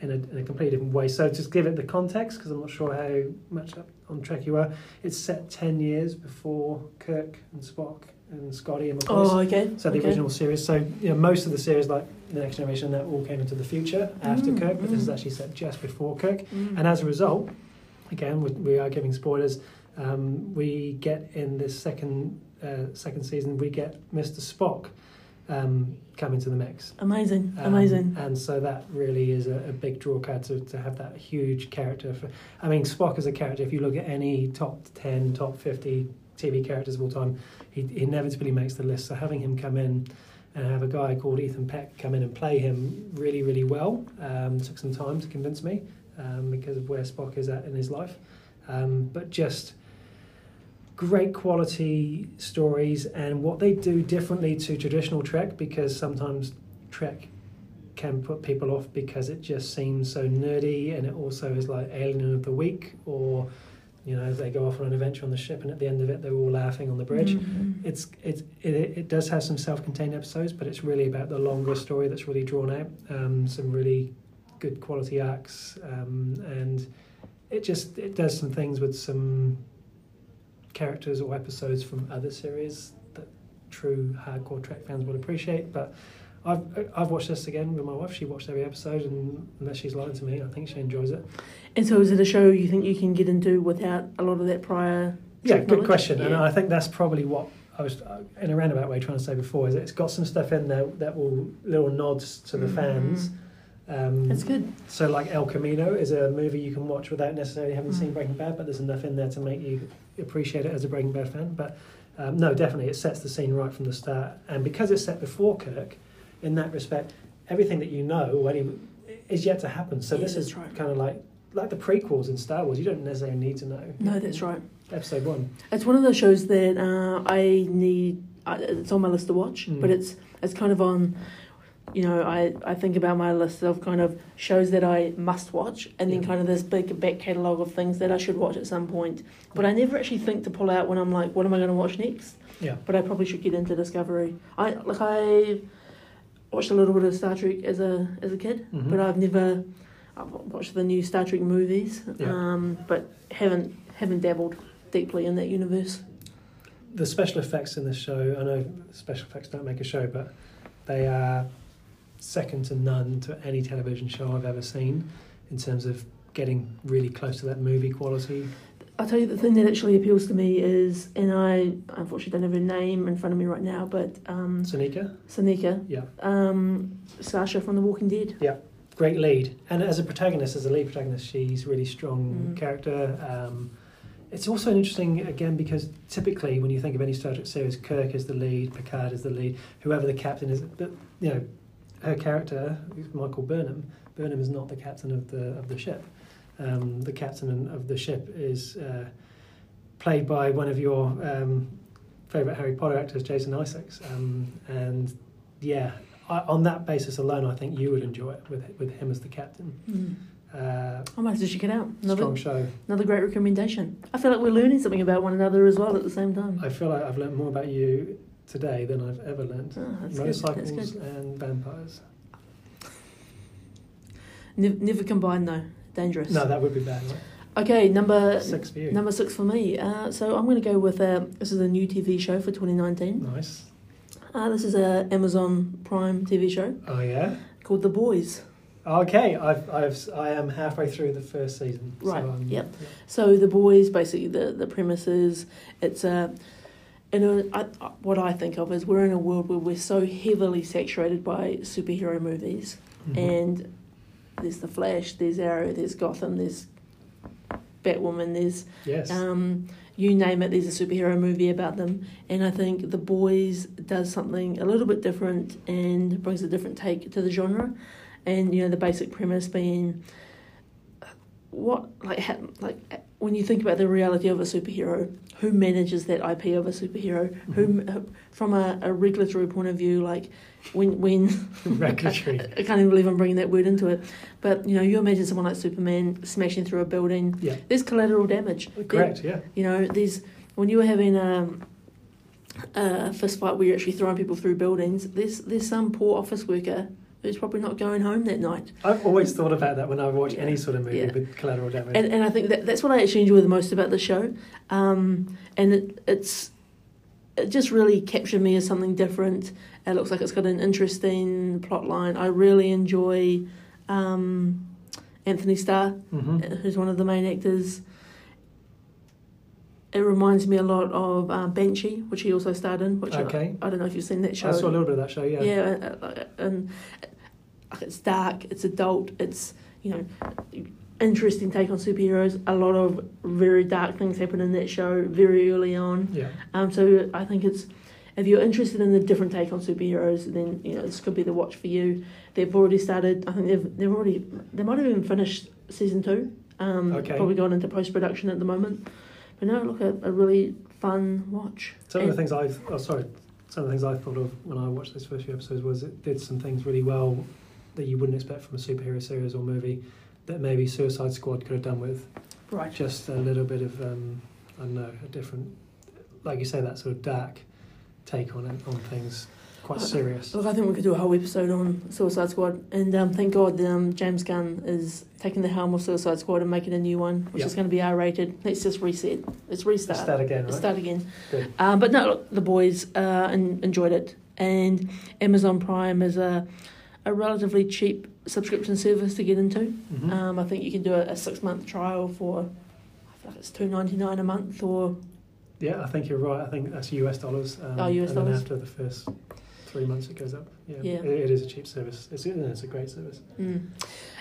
in a, in a completely different way. So just give it the context, because I'm not sure how much up on track you are. It's set 10 years before Kirk and Spock and Scotty and McCoy. Oh, okay. So the okay. original series. So you know, most of the series, like the Next Generation, that all came into the future after Mm, Kirk, but this is mm. actually set just before Kirk. Mm. And as a result, again, we, we are giving spoilers. Um, we get in this second uh, second season, we get Mr. Spock um, coming to the mix. amazing, Um, amazing. And so that really is a, a big draw card to, to have that huge character. For, I mean, Spock as a character, if you look at any top 10, top 50 TV characters of all time, he, inevitably makes the list. So having him come in and have a guy called Ethan Peck come in and play him really, really well um, took some time to convince me um, because of where Spock is at in his life. Um, but just great quality stories and what they do differently to traditional Trek because sometimes Trek can put people off because it just seems so nerdy and it also is like Alien of the Week or you know as they go off on an adventure on the ship and at the end of it they're all laughing on the bridge. Mhm. It's it's it, it does have some self-contained episodes, but it's really about the longer story that's really drawn out. Um, some really good quality arcs, um, and it just it does some things with some characters or episodes from other series that true hardcore Trek fans would appreciate. But I've I've watched this again with my wife. She watched every episode, and unless she's lying to me, I think she enjoys it. And so, is it a show you think you can get into without a lot of that prior? Yeah, good question, and I think that's probably what I was uh, in a roundabout way trying to say before. Is it's got some stuff in there that will little nods to the Mhm. fans. Um, That's good. So, like El Camino is a movie you can watch without necessarily having seen Mm. Breaking Bad, but there's enough in there to make you appreciate it as a Breaking Bad fan. But um, no, definitely, it sets the scene right from the start, and because it's set before Kirk, in that respect, everything that you know is yet to happen. So Yeah, this is right. kind of like like the prequels in Star Wars. You don't necessarily need to know. No, that's right. Episode one. It's one of those shows that uh, I need. Uh, it's on my list to watch, Mm. but it's it's kind of on. You know, I, I think about my list of kind of shows that I must watch, and then Yeah. kind of this big back catalogue of things that I should watch at some point. But I never actually think to pull out when I'm like, what am I going to watch next? Yeah. But I probably should get into Discovery. I like I watched a little bit of Star Trek as a as a kid, Mhm. but I've never I've watched the new Star Trek movies, Yeah. um, but haven't haven't dabbled deeply in that universe. the special effects in this show, I know special effects don't make a show, but they are second to none to any television show I've ever seen in terms of getting really close to that movie quality. I'll tell you the thing that actually appeals to me is, and I unfortunately don't have her name in front of me right now, but um, Sonequa. Sonequa. Yeah. Um, Sasha from The Walking Dead. Yeah, great lead, and as a protagonist, as a lead protagonist, she's really strong Mm. character. Um, it's also interesting again because typically when you think of any Star Trek series, Kirk is the lead, Picard is the lead, whoever the captain is. But you know, her character, Michael Burnham, Burnham is not the captain of the of the ship. Um, the captain of the ship is uh, played by one of your um, favorite Harry Potter actors, Jason Isaacs, um, and yeah, I, on that basis alone, I think you would enjoy it with with him as the captain. Mm. Uh, I might have to check it out. Another, strong show. another great recommendation. I feel like we're learning something about one another as well at the same time. I feel like I've learned more about you today than I've ever learned. Oh. Motorcycles and vampires. Never, never combine though. Dangerous. No, that would be bad. Right? Okay, number Six for you. number six for me. Uh, so I'm going to go with uh, this is a new TV show for 2019. Nice. Uh, this is a Amazon Prime TV show Oh yeah. called The Boys. Okay, I've I've I am halfway through the first season. Right, So, um, yep. So The Boys, basically the the premise is it's a you know, I, what I think of is we're in a world where we're so heavily saturated by superhero movies, Mhm. and there's the Flash, there's Arrow, there's Gotham, there's Batwoman, there's yes. um, you name it, there's a superhero movie about them. And I think The Boys does something a little bit different and brings a different take to the genre. And you know, the basic premise being what like ha- like eh, when you think about the reality of a superhero, who manages that IP of a superhero? Mm-hmm. Who from a, a regulatory point of view, like when when Regulatory. I can't even believe I'm bringing that word into it. But you know, you imagine someone like Superman smashing through a building. Yeah. There's collateral damage. Oh, correct. Yeah. You know, there's when you were having um, uh, a fist fight where you're actually throwing people through buildings. There's there's some poor office worker who's probably not going home that night. I've always thought about that when I watch Yeah. any sort of movie Yeah. with collateral damage. And and I think that that's what I actually enjoy the most about the show. Um, and it, it's it just really captured me as something different. It looks like it's got an interesting plot line. I really enjoy um, Anthony Starr. hmm who's one of the main actors. It reminds me a lot of uh, Banshee, which he also starred in. Which Okay. I, I don't know if you've seen that show. I saw a little bit of that show. Yeah. Yeah, uh, uh, and uh, it's dark, it's adult, it's you know interesting take on superheroes. A lot of very dark things happen in that show very early on. Yeah. Um, so I think it's if you're interested in a different take on superheroes, then you know this could be the watch for you. They've already started. I think they've they've already they might have even finished season two. Um, Okay. Probably gone into post production at the moment. But no, look, a, a really fun watch. Some of the things I've oh sorry, some of the things I thought of when I watched this first few episodes was it did some things really well that you wouldn't expect from a superhero series or movie that maybe Suicide Squad could have done with Right. just a little bit of um, I don't know a different, like you say that sort of dark take on it on things, quite serious. Look, I think we could do a whole episode on Suicide Squad, and um, thank God um, James Gunn is taking the helm of Suicide Squad and making a new one, which Yeah. is going to be R rated. Let's just reset. Let's restart. Start again, right? start again. Um, but no, look, the boys uh, enjoyed it, and Amazon Prime is a a relatively cheap subscription service to get into. Mhm. Um, I think you can do a, a six month trial for I like it's two ninety nine a month or Yeah, I think you're right. I think that's US dollars. Um, Oh, US and then dollars. after the first three months, it goes up. Yeah, Yeah. It, it is a cheap service. It's, it's a great service. mm.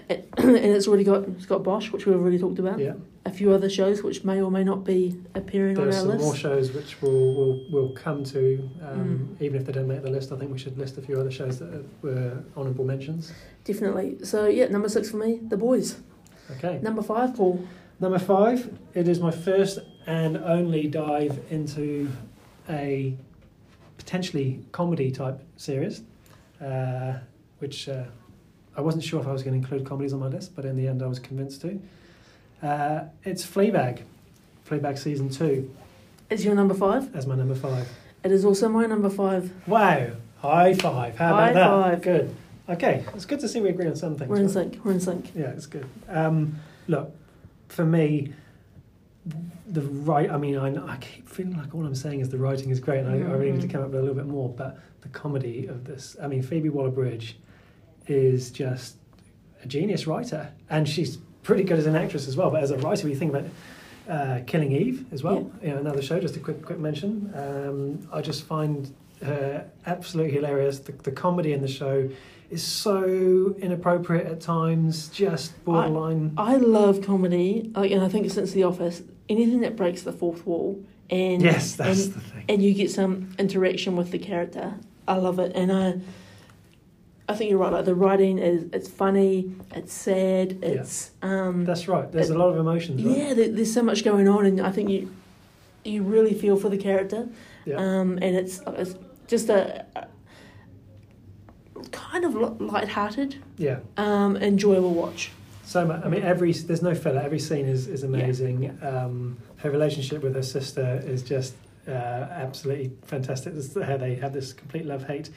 It- and it's already got it's got Bosch, which we've already talked about. Yeah, A few other shows which may or may not be appearing there's on some our more shows which we'll we'll, we'll come to. Um, Mm. Even if they don't make the list, I think we should list a few other shows that were honourable mentions. Definitely. So yeah, number six for me, The Boys. Okay. Number five, Paul. Number five, it is my first and only dive into a potentially comedy type series, uh, which uh, I wasn't sure if I was going to include comedies on my list, but in the end I was convinced to. Uh, it's Fleabag, Fleabag season two, Is your number five? as my number five. It is also my number five. Wow, high five! How High about that? five. Good. Okay, it's good to see we agree on something. We're in right? sync. We're in sync. Yeah, it's good. Um, look, for me, the right. I mean, I, I keep feeling like all I'm saying is the writing is great, and I, I really need to Mhm. come up with a little bit more. But the comedy of this, I mean, Phoebe Waller-Bridge is just a genius writer, and she's pretty good as an actress as well. But as a writer, you think about uh, Killing Eve as well. Yeah. You know, another show. Just a quick quick mention. Um, I just find her absolutely hilarious. The, the comedy in the show is so inappropriate at times, just borderline. I, I love comedy, like, and I think since The Office, anything that breaks the fourth wall and yes, that's and, the thing. And you get some interaction with the character. I love it, and I, I think you're right. Like the writing is, it's funny, it's sad, it's. Yeah. Um, that's right. There's it, a lot of emotions. Right? Yeah, there, there's so much going on, and I think you, you really feel for the character. Yeah. Um, and it's it's just a, a kind of light-hearted. Yeah. Um, enjoyable watch. So much. I mean, every there's no filler. Every scene is is amazing. Yeah, yeah. Um, her relationship with her sister is just uh, absolutely fantastic. how they have this complete love hate.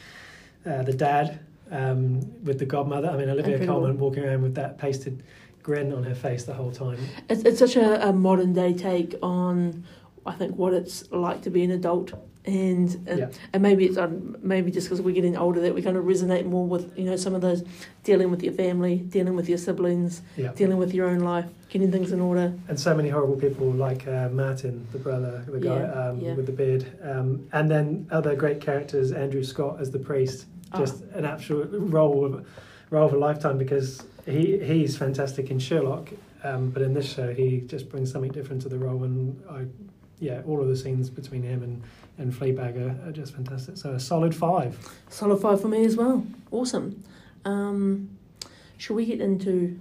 Uh, the dad um, with the godmother. I mean, Olivia Incredible. Colman walking around with that pasted grin on her face the whole time. It's it's such a, a modern day take on I think what it's like to be an adult and uh, yeah. and maybe it's um, maybe just because we're getting older that we kind of resonate more with you know some of those dealing with your family, dealing with your siblings, yeah. dealing with your own life, getting things in order. And so many horrible people like uh, Martin, the brother, the guy yeah. Um, with the beard, um, and then other great characters, Andrew Scott as the priest, ah. just oh. an absolute role of role of a lifetime because he he's fantastic in Sherlock. Um, but in this show, he just brings something different to the role, and I, yeah, all of the scenes between him and and Fleabag are, are just fantastic. So a solid five. Solid five for me as well. Awesome. Um, should we get into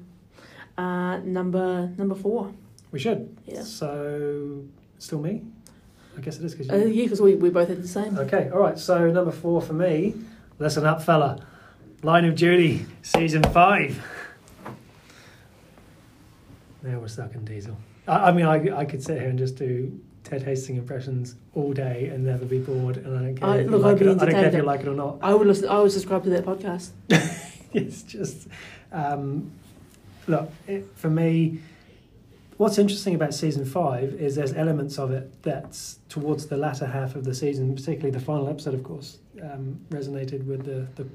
uh, number number four? We should. Yeah. So still me. I guess it is because uh, yeah, because we, we both had the same. Okay, all right. So number four for me. Listen up, fella. Line of Duty, season five. Now we're stuck in Diesel. I, I mean, I, I could sit here and just do Ted Hastings impressions all day and never be bored, and I don't care. I, look, like it, I don't care if you like it or not. I would listen. I would subscribe to that podcast. it's just um, look it, for me. What's interesting about season five is there's elements of it that's towards the latter half of the season, particularly the final episode, of course, um, resonated with the, the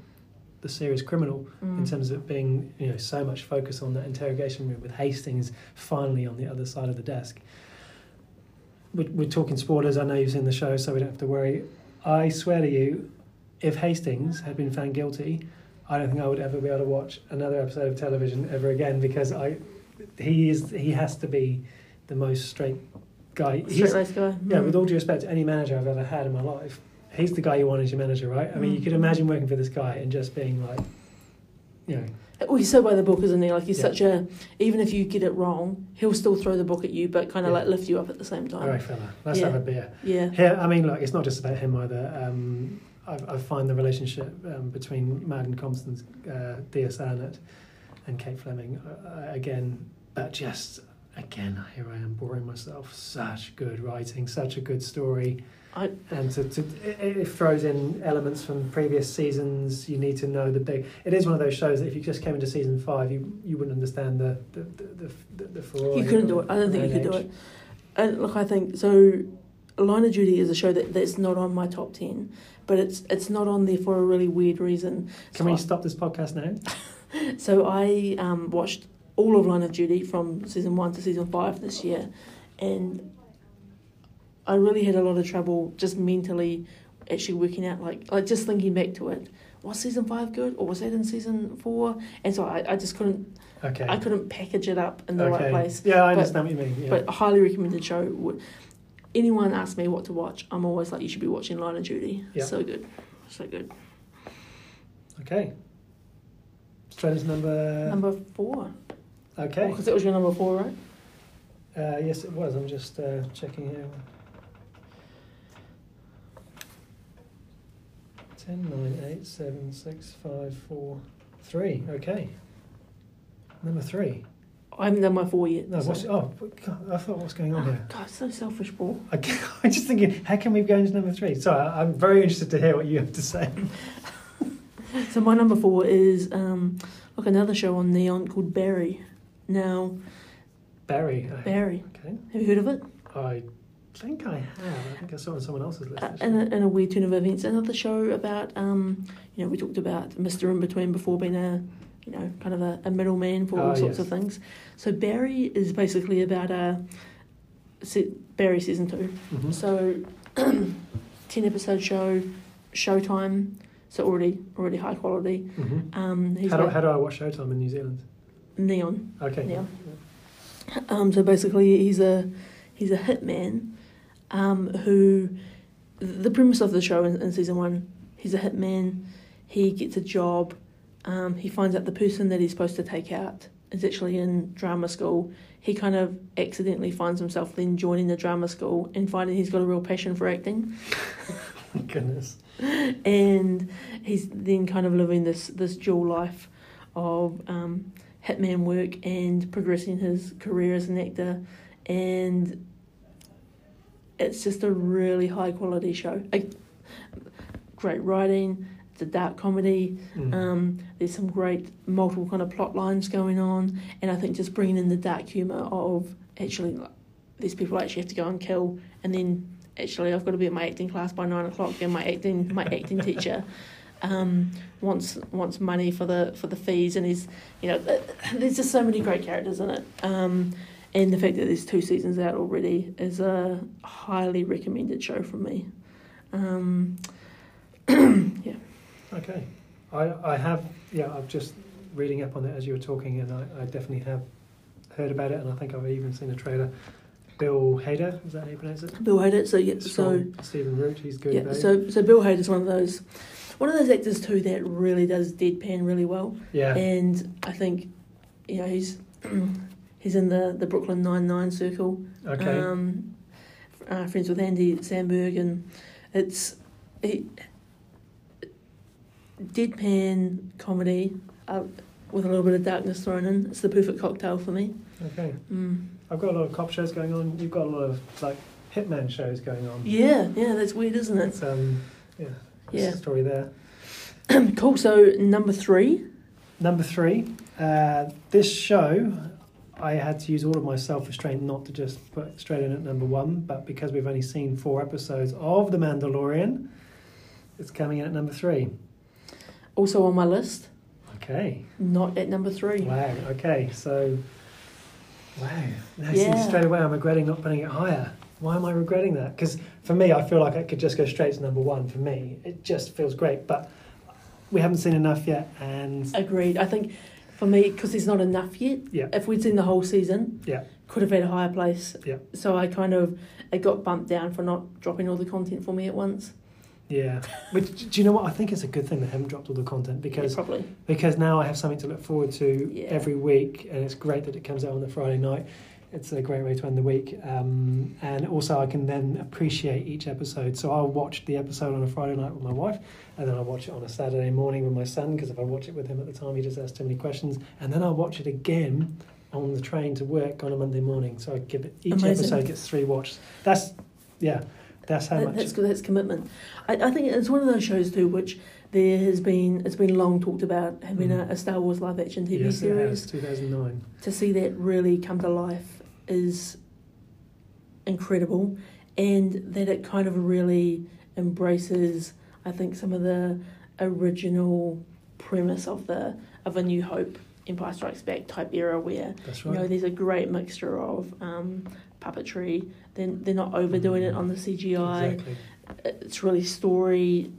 the series criminal mm. in terms of it being you know so much focus on that interrogation room with Hastings finally on the other side of the desk we're, we're talking spoilers. I know you've seen the show, so we don't have to worry. I swear to you, if Hastings had been found guilty, I don't think I would ever be able to watch another episode of television ever again because I, he is he has to be the most straight guy. Straight guy. Yeah, mm. with all due respect to any manager I've ever had in my life, he's the guy you want as your manager, right? I mean, mm. you could imagine working for this guy and just being like, know, well, he's so by the book, isn't he? Like he's yeah. such a. Even if you get it wrong, he'll still throw the book at you, but kind of yeah. like lift you up at the same time. All right, fella. Let's yeah. have a beer. Yeah. Here, I mean, look, it's not just about him either. Um, I, I, find the relationship um, between Martin Compston's uh, Thea Sarnett and Kate Fleming uh, uh, again, but just again, here I am boring myself. Such good writing, such a good story. I, and to, to it, it, throws in elements from previous seasons. You need to know the big. It is one of those shows that if you just came into season five, you you wouldn't understand the the the the, the, the You couldn't do it. I don't think you could do it. And look, I think so. Line of Duty is a show that, that's not on my top ten, but it's it's not on there for a really weird reason. Can so we I, stop this podcast now? so I um, watched all of Line of Duty from season one to season five this year, and I really had a lot of trouble just mentally actually working out like like just thinking back to it. Was season five good or was that in season four? And so I, I just couldn't okay. I couldn't package it up in the okay. right place. Yeah, I understand what you mean. Yeah. But highly recommended show would anyone asks me what to watch, I'm always like you should be watching Line of Duty. Yeah. So good. So good. Okay. Strains number number four. Okay. Because oh, it was your number four, right? Uh, yes, it was. I'm just uh, checking here. 10, 9, 8, 7, 6, 5, 4, 3. Okay. Number three. I haven't done my four yet. No, what's, oh, God, I thought, what's going on oh, here? God, so selfish, Paul. I, am just thinking, how can we go into number three? So I'm very interested to hear what you have to say. so my number four is um, like another show on Neon called Barry. Now, Barry. Barry. Okay. Have you heard of it? I think I have. I think I saw it on someone else's list. Uh, and, a, and a weird turn of events. Another show about, um, you know, we talked about Mr. Inbetween before being a, you know, kind of a, a middleman for all oh, sorts yes. of things. So Barry is basically about a Barry season 2 Mm-hmm. So, ten episode show, Showtime. So already already high quality. Mm-hmm. Um, How do, how do I watch Showtime in New Zealand? Neon. Okay. Yeah. Um, so basically, he's a he's a hitman um, who the premise of the show in, in season one. He's a hitman. He gets a job. Um, he finds out the person that he's supposed to take out is actually in drama school. He kind of accidentally finds himself then joining the drama school and finding he's got a real passion for acting. Goodness. and he's then kind of living this this dual life of um, hitman work and progressing his career as an actor, and it's just a really high quality show. A, great writing. It's a dark comedy. Mm. Um, there's some great multiple kind of plot lines going on, and I think just bringing in the dark humor of actually like, these people actually have to go and kill, and then actually I've got to be at my acting class by nine o'clock, and my acting my acting teacher um, wants wants money for the for the fees, and he's you know there's just so many great characters in it. Um, and the fact that there's two seasons out already is a highly recommended show from me. Um, yeah. Okay. I, I have, yeah, I'm just reading up on it as you were talking, and I, I definitely have heard about it, and I think I've even seen a trailer. Bill Hader, is that how you pronounce it? Bill Hader. So yeah, so Stephen Root, he's good. yeah, so so Bill Hader's one of those, one of those actors too that really does deadpan really well, yeah. and I think, you know, he's he's in the the Brooklyn Nine Nine circle. okay. Um, uh, friends with Andy Samberg, and it's it, deadpan comedy uh, with a little bit of darkness thrown in. It's the perfect cocktail for me. okay. Mm. I've got a lot of cop shows going on. You've got a lot of like hitman shows going on. Yeah, yeah, that's weird, isn't it? It's um, yeah. Yeah. a story there. cool. So number three. Number three, uh, this show, I had to use all of my self restraint not to just put straight in at number one, but because we've only seen four episodes of The Mandalorian, it's coming in at number three. Also on my list, Okay. not at number three. Wow. Okay. So, wow. Yeah. straight away, I'm regretting not putting it higher. Why am I regretting that? Because for me, I feel like I could just go straight to number one. For me, it just feels great, but we haven't seen enough yet, and Agreed. I think for me, because there's not enough yet. Yeah. If we'd seen the whole season, Yeah. could have had a higher place. Yeah. So I kind of it got bumped down for not dropping all the content for me at once. yeah. Which do you know what? I think it's a good thing they haven't dropped all the content because yeah, probably. because now I have something to look forward to Yeah. every week, and it's great that it comes out on the Friday night. It's a great way to end the week, um, and also I can then appreciate each episode. So I'll watch the episode on a Friday night with my wife, and then I'll watch it on a Saturday morning with my son because if I watch it with him at the time, he just asks too many questions, and then I'll watch it again on the train to work on a Monday morning. So I give it each Amazing. episode gets three watches. That's yeah, that's how That- much. That's. That's commitment. I, I think it's one of those shows too, which there has been. It's been long talked about having Mm. a, a Star Wars live action TV yes, it series. has, 2009. To see that really come to life is incredible, and that it kind of really embraces. I think some of the original premise of the of a New Hope, Empire Strikes Back type era, where That's you know there's a great mixture of um, puppetry. Then they're not overdoing it on the CGI. Exactly. It's really story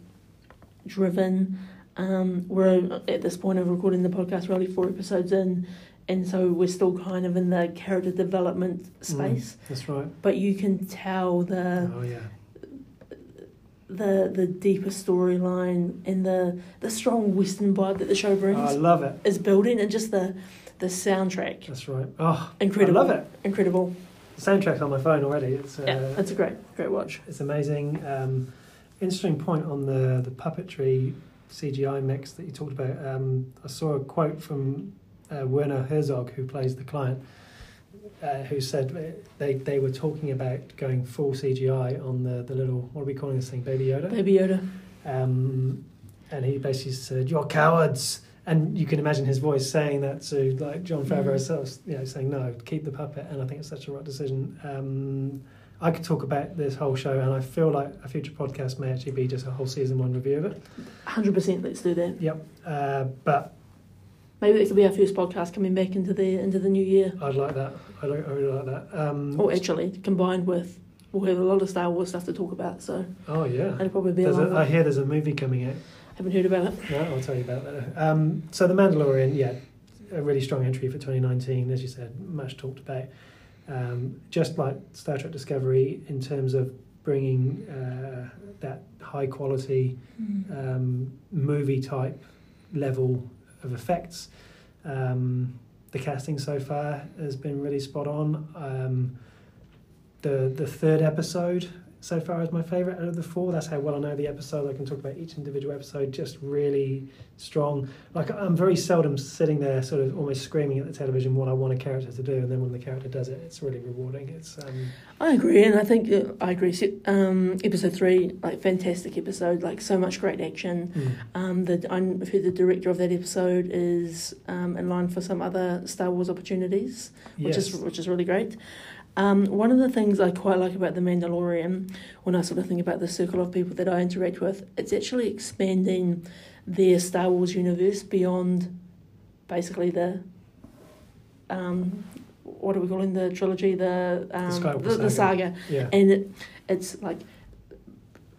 driven. Um, we're at this point of recording the podcast, we're only four episodes in, and so we're still kind of in the character development space. That's right. But you can tell the Oh yeah. the the deeper storyline and the the strong Western vibe that the show brings Oh, I love it. is building, and just the the soundtrack, That's right. Oh, incredible. I love it. incredible. The soundtrack's on my phone already. It's uh, yeah, it's a great great watch. it's amazing. Um, interesting point on the the puppetry CGI mix that you talked about. Um, I saw a quote from uh, Werner Herzog, who plays the client, uh, who said they they were talking about going full CGI on the the little what are we calling this thing, Baby Yoda? Baby Yoda. Um, and he basically said, "You're cowards." And you can imagine his voice saying that to like Jon Favreau Mm. himself, you know, saying no, keep the puppet. And I think it's such a right decision. Um, I could talk about this whole show, and I feel like a future podcast may actually be just a whole season one review of it. Hundred percent. Let's do that. Yep. Uh, but maybe it could be our first podcast coming back into the into the new year. I'd like that. I, I really like that. Um, or actually, combined with we'll have a lot of Star Wars stuff to talk about. So oh yeah, it'll probably be. A, I hear there's a movie coming out. Haven't heard about it. No, I'll tell you about that. Um, so the Mandalorian, yeah, a really strong entry for 2019, as you said, much talked about. Um, just like Star Trek Discovery, in terms of bringing uh, that high quality mm. um, movie type level of effects. Um, the casting so far has been really spot on. Um, the the third episode so far is my favourite out of the four. That's how well I know the episode. I can talk about each individual episode just really strong. Like I'm very seldom sitting there sort of almost screaming at the television what I want a character to do, and then when the character does it, it's really rewarding. It's. Um, I agree, and I think uh, I agree. Um, episode three, like fantastic episode, like so much great action. Mm. Um, the I've heard the director of that episode is um, in line for some other Star Wars opportunities, which yes. is which is really great. Um, one of the things I quite like about The Mandalorian, when I sort of think about the circle of people that I interact with, it's actually expanding their Star Wars universe beyond basically the um, what are we calling the trilogy, the um, the, the, the, saga, yeah. and it, it's like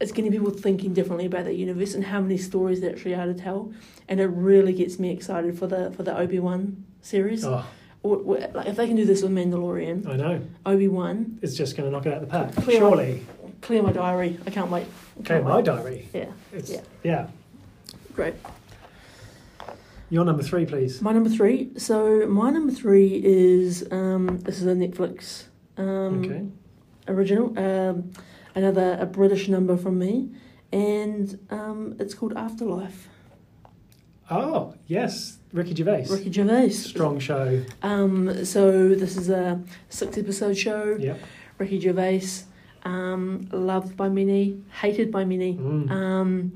it's getting people thinking differently about that universe and how many stories they actually are to tell, and it really gets me excited for the for the Obi Wan series. Oh like if they can do this with Mandalorian, I know Obi Wan, it's just going to knock it out of the park. Clear Surely, my, clear my diary. I can't wait. clear my diary. Yeah, it's, yeah, yeah. Great. Your number three, please. My number three. So my number three is um, this is a Netflix um, okay. original. Um, another a British number from me, and um, it's called Afterlife. Oh, yes, Ricky Gervais. Ricky Gervais. Strong show. Um, so this is a six episode show. Yep. Ricky Gervais, um, loved by many, hated by many. Mm. Um,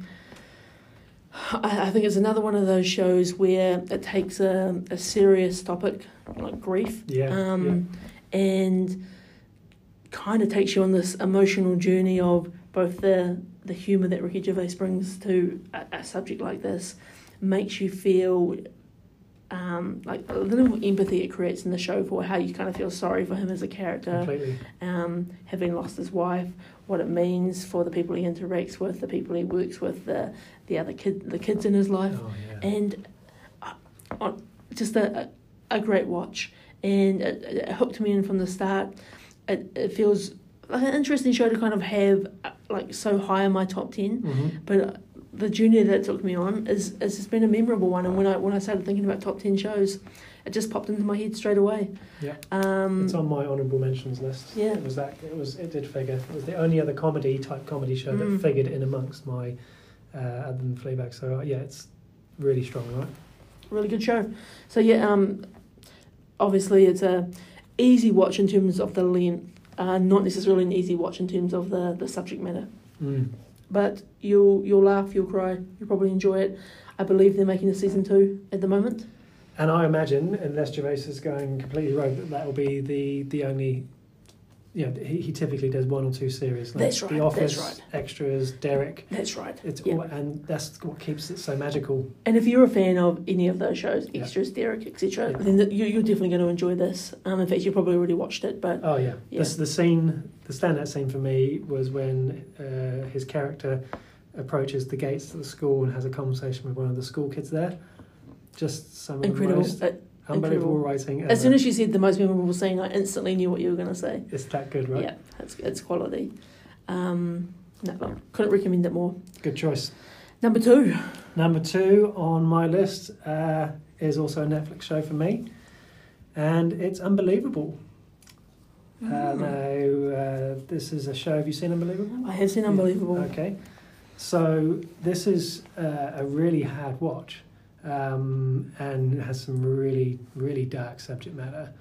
I, I, think it's another one of those shows where it takes a, a serious topic like grief. Yeah. Um, yeah. And kind of takes you on this emotional journey of both the the humour that Ricky Gervais brings to a, a subject like this makes you feel um, like a little empathy it creates in the show for how you kind of feel sorry for him as a character, um, having lost his wife, what it means for the people he interacts with, the people he works with, the the other kid, the kids in his life, oh, yeah. and uh, just a, a great watch. And it, it, hooked me in from the start. It, it feels like an interesting show to kind of have uh, like so high in my top 10 mm-hmm. but the junior that took me on is has just been a memorable one. And when I when I started thinking about top ten shows, it just popped into my head straight away. Yeah, um, it's on my honourable mentions list. Yeah, it was that it was it did figure. It was the only other comedy type comedy show mm. that figured in amongst my uh, other than Fleabag. So uh, yeah, it's really strong, right? Really good show. So yeah, um, obviously it's a easy watch in terms of the length. Uh, not necessarily an easy watch in terms of the, the subject matter. Mm but you'll you'll laugh, you'll cry, you'll probably enjoy it. I believe they're making a season two at the moment. And I imagine, unless Gervais is going completely rogue, that that will be the the only. You know, he, he typically does one or two series. Like that's right. The Office, right. Extras, Derek. That's right. It's all, and that's what keeps it so magical. And if you're a fan of any of those shows, Extras, Derek, etc., then the, you, you're definitely going to enjoy this. Um, in fact, you've probably already watched it, but oh yeah, yeah. the scene the standout scene for me was when uh, his character approaches the gates of the school and has a conversation with one of the school kids there. Just some incredible, uh, unbelievable incredible. writing. Ever. As soon as you said the most memorable scene, I instantly knew what you were going to say. It's that good, right? Yeah, it's it's quality. Um, no, couldn't recommend it more. Good choice. Number two. Number two on my list uh, is also a Netflix show for me, and it's unbelievable. Uh, now, uh, this is a show. Have you seen Unbelievable? I have seen Unbelievable. Okay. So, this is uh, a really hard watch um, and has some really, really dark subject matter.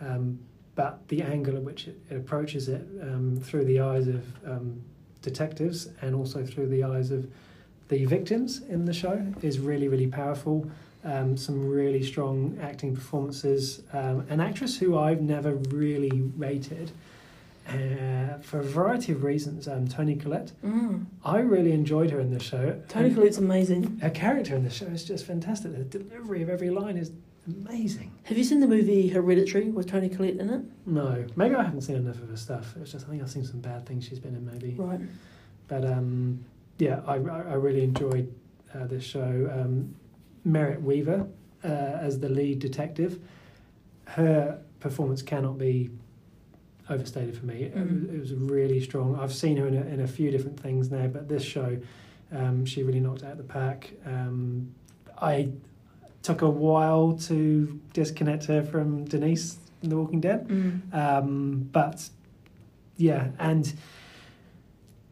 Um, but the angle at which it, it approaches it um, through the eyes of um, detectives and also through the eyes of the victims in the show is really, really powerful um, some really strong acting performances. Um, an actress who I've never really rated, uh, for a variety of reasons, um, Toni Collette. Mm. I really enjoyed her in the show. Toni Collette's amazing. Her character in the show is just fantastic. The delivery of every line is amazing. Have you seen the movie Hereditary with Toni Collette in it? No, maybe I haven't seen enough of her stuff. It's just I think I've seen some bad things she's been in, maybe. Right. But um, yeah, I, I really enjoyed uh, this show. Um, Merritt Wever uh, as the lead detective. Her performance cannot be overstated for me. It, Mm. was, it was really strong. I've seen her in a, in a few different things now, but this show, um, she really knocked out the pack. Um, I took a while to disconnect her from Denise in The Walking Dead, Mm. um, but yeah, and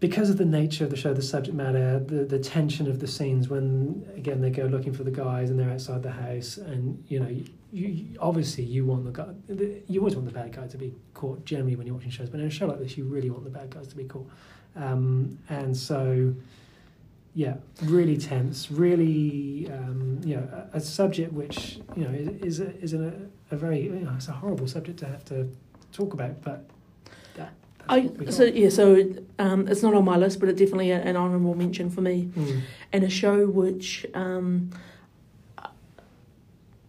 because of the nature of the show, the subject matter, the the tension of the scenes when again they go looking for the guys and they're outside the house, and you know, you, you obviously you want the guy, the, you always want the bad guy to be caught. Generally, when you're watching shows, but in a show like this, you really want the bad guys to be caught, um, and so. Yeah, really tense. Really, um, you know, a, a subject which you know is is a, is a, a very you know it's a horrible subject to have to talk about, but I what we got. so yeah so um, it's not on my list, but it's definitely a, an honourable mention for me. Mm. and a show which um,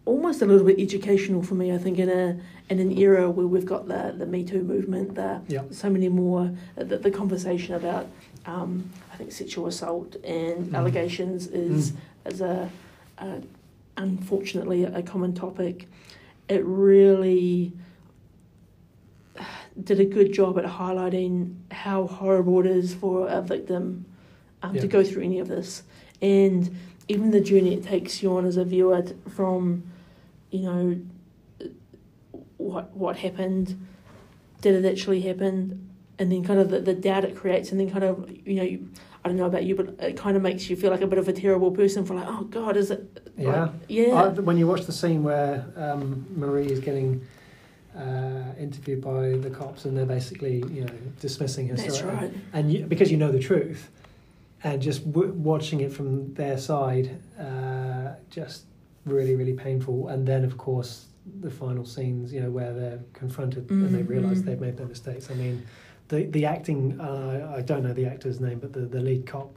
almost a little bit educational for me. I think in a in an era where we've got the the Me Too movement, the Yeah. so many more the, the conversation about um, I think sexual assault and Mm. allegations is Mm. is a, a unfortunately a common topic. It really did a good job at highlighting how horrible it is for a victim um, Yeah. to go through any of this, and even the journey it takes you on as a viewer t- from, you know, what what happened, did it actually happen, and then kind of the, the doubt it creates, and then kind of you know. You, I don't know about you, but it kind of makes you feel like a bit of a terrible person for like, oh God, is it? Yeah. like- yeah. I, when you watch the scene where um, Marie is getting uh, interviewed by the cops and they're basically you know dismissing her That's story, right. and you, because you know the truth, and just w- watching it from their side, uh, just really really painful. And then of course the final scenes, you know, where they're confronted and they Mhm, realise they've made their mistakes. I mean, the the acting, uh, I don't know the actor's name, but the, the lead cop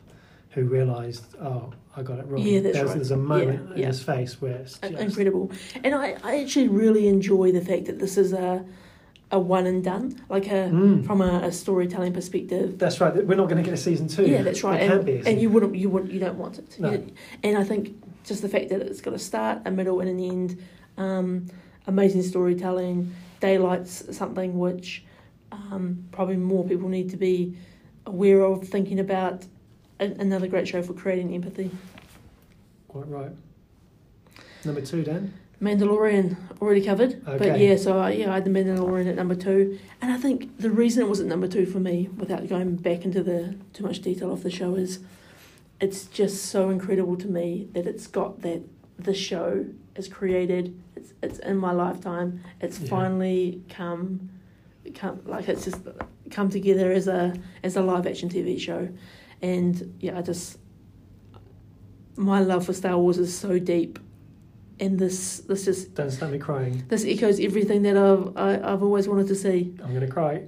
who realised, oh, I got it wrong. Yeah, that's there's, right. there's a moment Yeah, in yeah. his face where it's just, incredible. And I, I actually really enjoy the fact that this is a a one and done, like a Mm. from a, a storytelling perspective. That's right. We're not going to get a season two. Yeah, that's right. It can't And, be. and you wouldn't, you would, you don't want it. No. You- and I think just the fact that it's got a start, a middle, and an end. Um, amazing storytelling. Daylight's something which um, probably more people need to be aware of, thinking about. Another great show for creating empathy. Quite right. Number two, Dan. Mandalorian already covered, but yeah, so I, yeah, I had the Mandalorian at number two, and I think the reason it was at number two for me, without going back into the too much detail of the show, is it's just so incredible to me that it's got that the show is created, it's it's in my lifetime, it's Yeah. finally come, come like it's just come together as a as a live action TV show, and yeah, I just my love for Star Wars is so deep, and this this just Don't start me crying. this echoes everything that I've I, I've always wanted to see. I'm going to cry.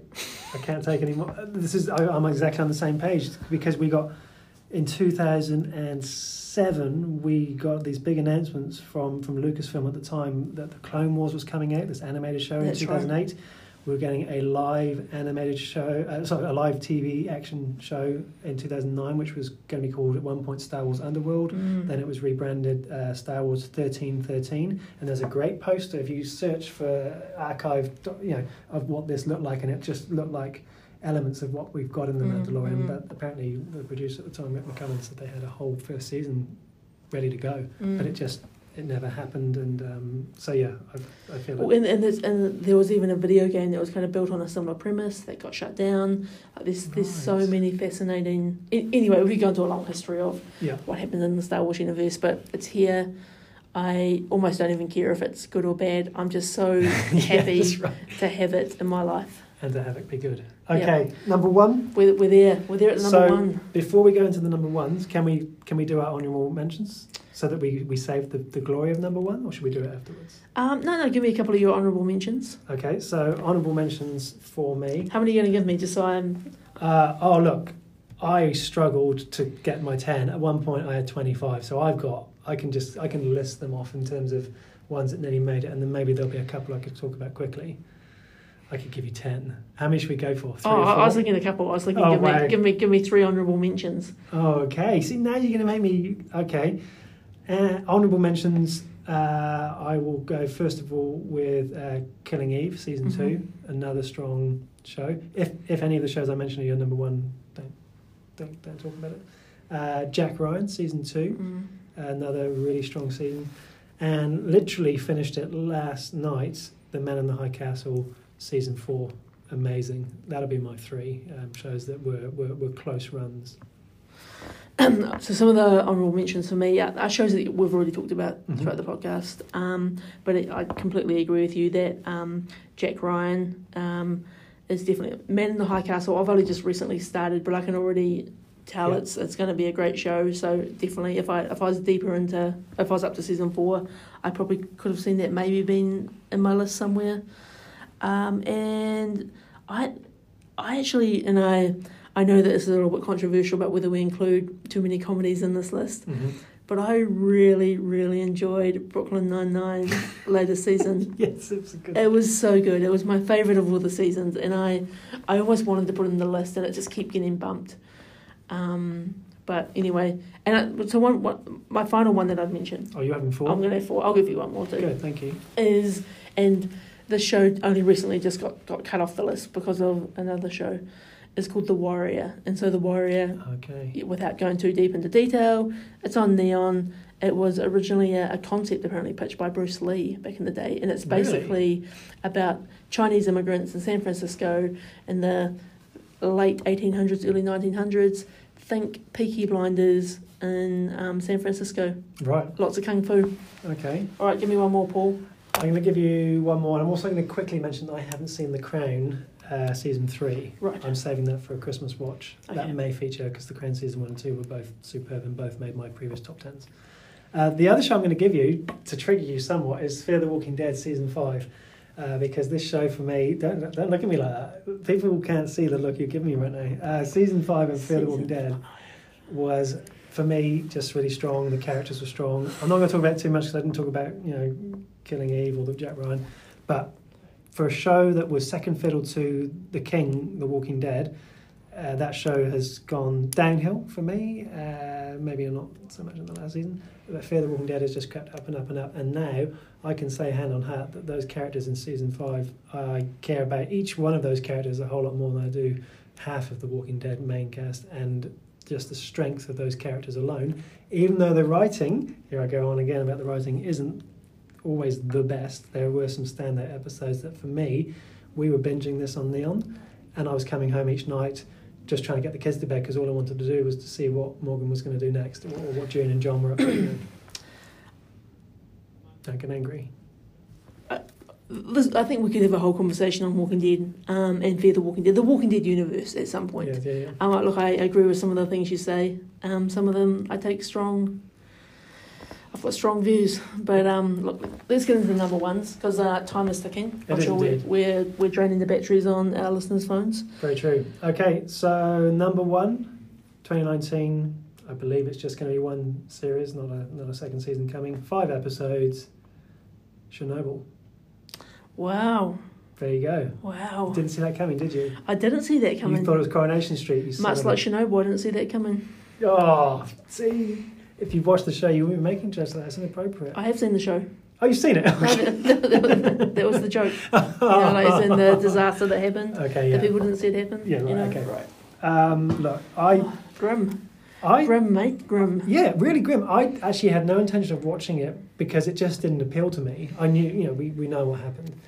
I can't take any more. This is. I, I'm exactly on the same page because we got in 2007 we got these big announcements from from Lucasfilm at the time that the Clone Wars was coming out, this animated show in That's right. 2008. We were getting a live animated show, uh, sorry, a live TV action show in 2009, which was going to be called at one point Star Wars Underworld. Mm. Then it was rebranded uh, Star Wars 1313, and there's a great poster if you search for archive, you know, of what this looked like, and it just looked like elements of what we've got in the Mm, Mandalorian. mm. But apparently, the producer at the time, Rick McCallum, said they had a whole first season ready to go, Mm. but it just it never happened, and um, so yeah, I, I feel Well, and, and, there's, and there was even a video game that was kind of built on a similar premise that got shut down. Like there's there's so many fascinating. Anyway, we go into a long history of yeah, what happened in the Star Wars universe, but it's here. I almost don't even care if it's good or bad. I'm just so happy that's right. to have it in my life. and to have it be good. Okay, yep. number one. We're, we're there. We're there at number so, one. Before we go into the number ones, can we can we do our honourable mentions so that we, we save the, the glory of number one, or should we do it afterwards? Um, no, no. Give me a couple of your honourable mentions. Okay, so honourable mentions for me. How many are you going to give me? Just so I'm. Uh, oh look, I struggled to get my ten. At one point, I had twenty five. So I've got. I can just I can list them off in terms of ones that nearly made it, and then maybe there'll be a couple I could talk about quickly. I could give you ten. How many should we go for? Three oh, I was thinking a couple. I was thinking, oh, give, wow. me, give me, give me three honourable mentions. Oh, okay. See, now you're going to make me okay. Uh, honourable mentions. Uh, I will go first of all with uh, Killing Eve season mm-hmm. two, another strong show. If if any of the shows I mentioned are your number one, don't don't, don't talk about it. Uh, Jack Ryan season 2 mm. another really strong season, and literally finished it last night. The Men in the High Castle season four, amazing. That'll be my three um, shows that were, were, were close runs. Um, so some of the honourable mentions for me, yeah, are shows that we've already talked about mm-hmm. throughout the podcast. Um, but it, I completely agree with you that um, Jack Ryan um, is definitely Men in the High Castle. I've only just recently started, but I can already tell it's it's going to be a great show. So definitely, if I if I was deeper into if I was up to season four, I probably could have seen that maybe been in my list somewhere. Um, and I, I actually, and I, I know that this is a little bit controversial about whether we include too many comedies in this list. Mm-hmm. But I really, really enjoyed Brooklyn Nine Nine latest season. yes, it was good. It was so good. It was my favorite of all the seasons, and I, I always wanted to put it in the list, and it just kept getting bumped. Um, but anyway, and I, so one, one, my final one that I've mentioned. Oh, you having four? I'm going to have four. I'll give you one more too. Good, thank you. Is and the show only recently just got, got cut off the list because of another show. It's called The Warrior. And so The Warrior, okay. without going too deep into detail, it's on Neon. It was originally a, a concept apparently pitched by Bruce Lee back in the day. And it's basically really? about Chinese immigrants in San Francisco in the late 1800s, early 1900s. Think Peaky Blinders in um, San Francisco. Right. Lots of kung fu. Okay. All right, give me one more, Paul. I'm going to give you one more. I'm also going to quickly mention that I haven't seen The Crown uh, season three. Right. I'm saving that for a Christmas watch. Okay. That may feature because The Crown season one and two were both superb and both made my previous top tens. Uh, the other show I'm going to give you to trigger you somewhat is Fear the Walking Dead season five. Uh, because this show for me, don't, don't look at me like that. People can't see the look you're giving me right now. Uh, season five of Fear the Walking Dead was for me just really strong. The characters were strong. I'm not going to talk about too much because I didn't talk about you know Killing Eve or the Jack Ryan, but for a show that was second fiddle to The King, The Walking Dead, uh, that show has gone downhill for me. Uh, maybe not so much in the last season, but Fear the Walking Dead has just crept up and up and up. And now I can say hand on heart that those characters in season five, I care about each one of those characters a whole lot more than I do half of the Walking Dead main cast. And just the strength of those characters alone, even though the writing, here I go on again about the writing, isn't always the best. There were some standout episodes that for me, we were binging this on Neon, and I was coming home each night just trying to get the kids to bed because all I wanted to do was to see what Morgan was going to do next or what June and John were up to. Don't get angry. I think we could have a whole conversation on Walking Dead um, and Fear the Walking Dead, the Walking Dead universe at some point. Yeah, yeah, yeah. Um, look, I agree with some of the things you say. Um, some of them I take strong. I've got strong views, but um, look, let's get into the number ones because uh, time is ticking. I'm sure we're, we're, we're draining the batteries on our listeners' phones. Very true. Okay, so number one, 2019. I believe it's just going to be one series, not a not a second season coming. Five episodes. Chernobyl. Wow. There you go. Wow. Didn't see that coming, did you? I didn't see that coming. You thought it was Coronation Street. You Much like Chernobyl, I didn't see that coming. Oh, see, if you've watched the show, you wouldn't be making jokes like that. It's inappropriate. I have seen the show. Oh, you've seen it? that, was, the joke. you know, like in the disaster that happened. Okay, yeah. The people didn't see it happen. Yeah, right. You know? Okay, right. Um, look, I. Oh, grim. I, grim, mate, grim. Yeah, really grim. I actually had no intention of watching it because it just didn't appeal to me. I knew, you know, we, we know what happened.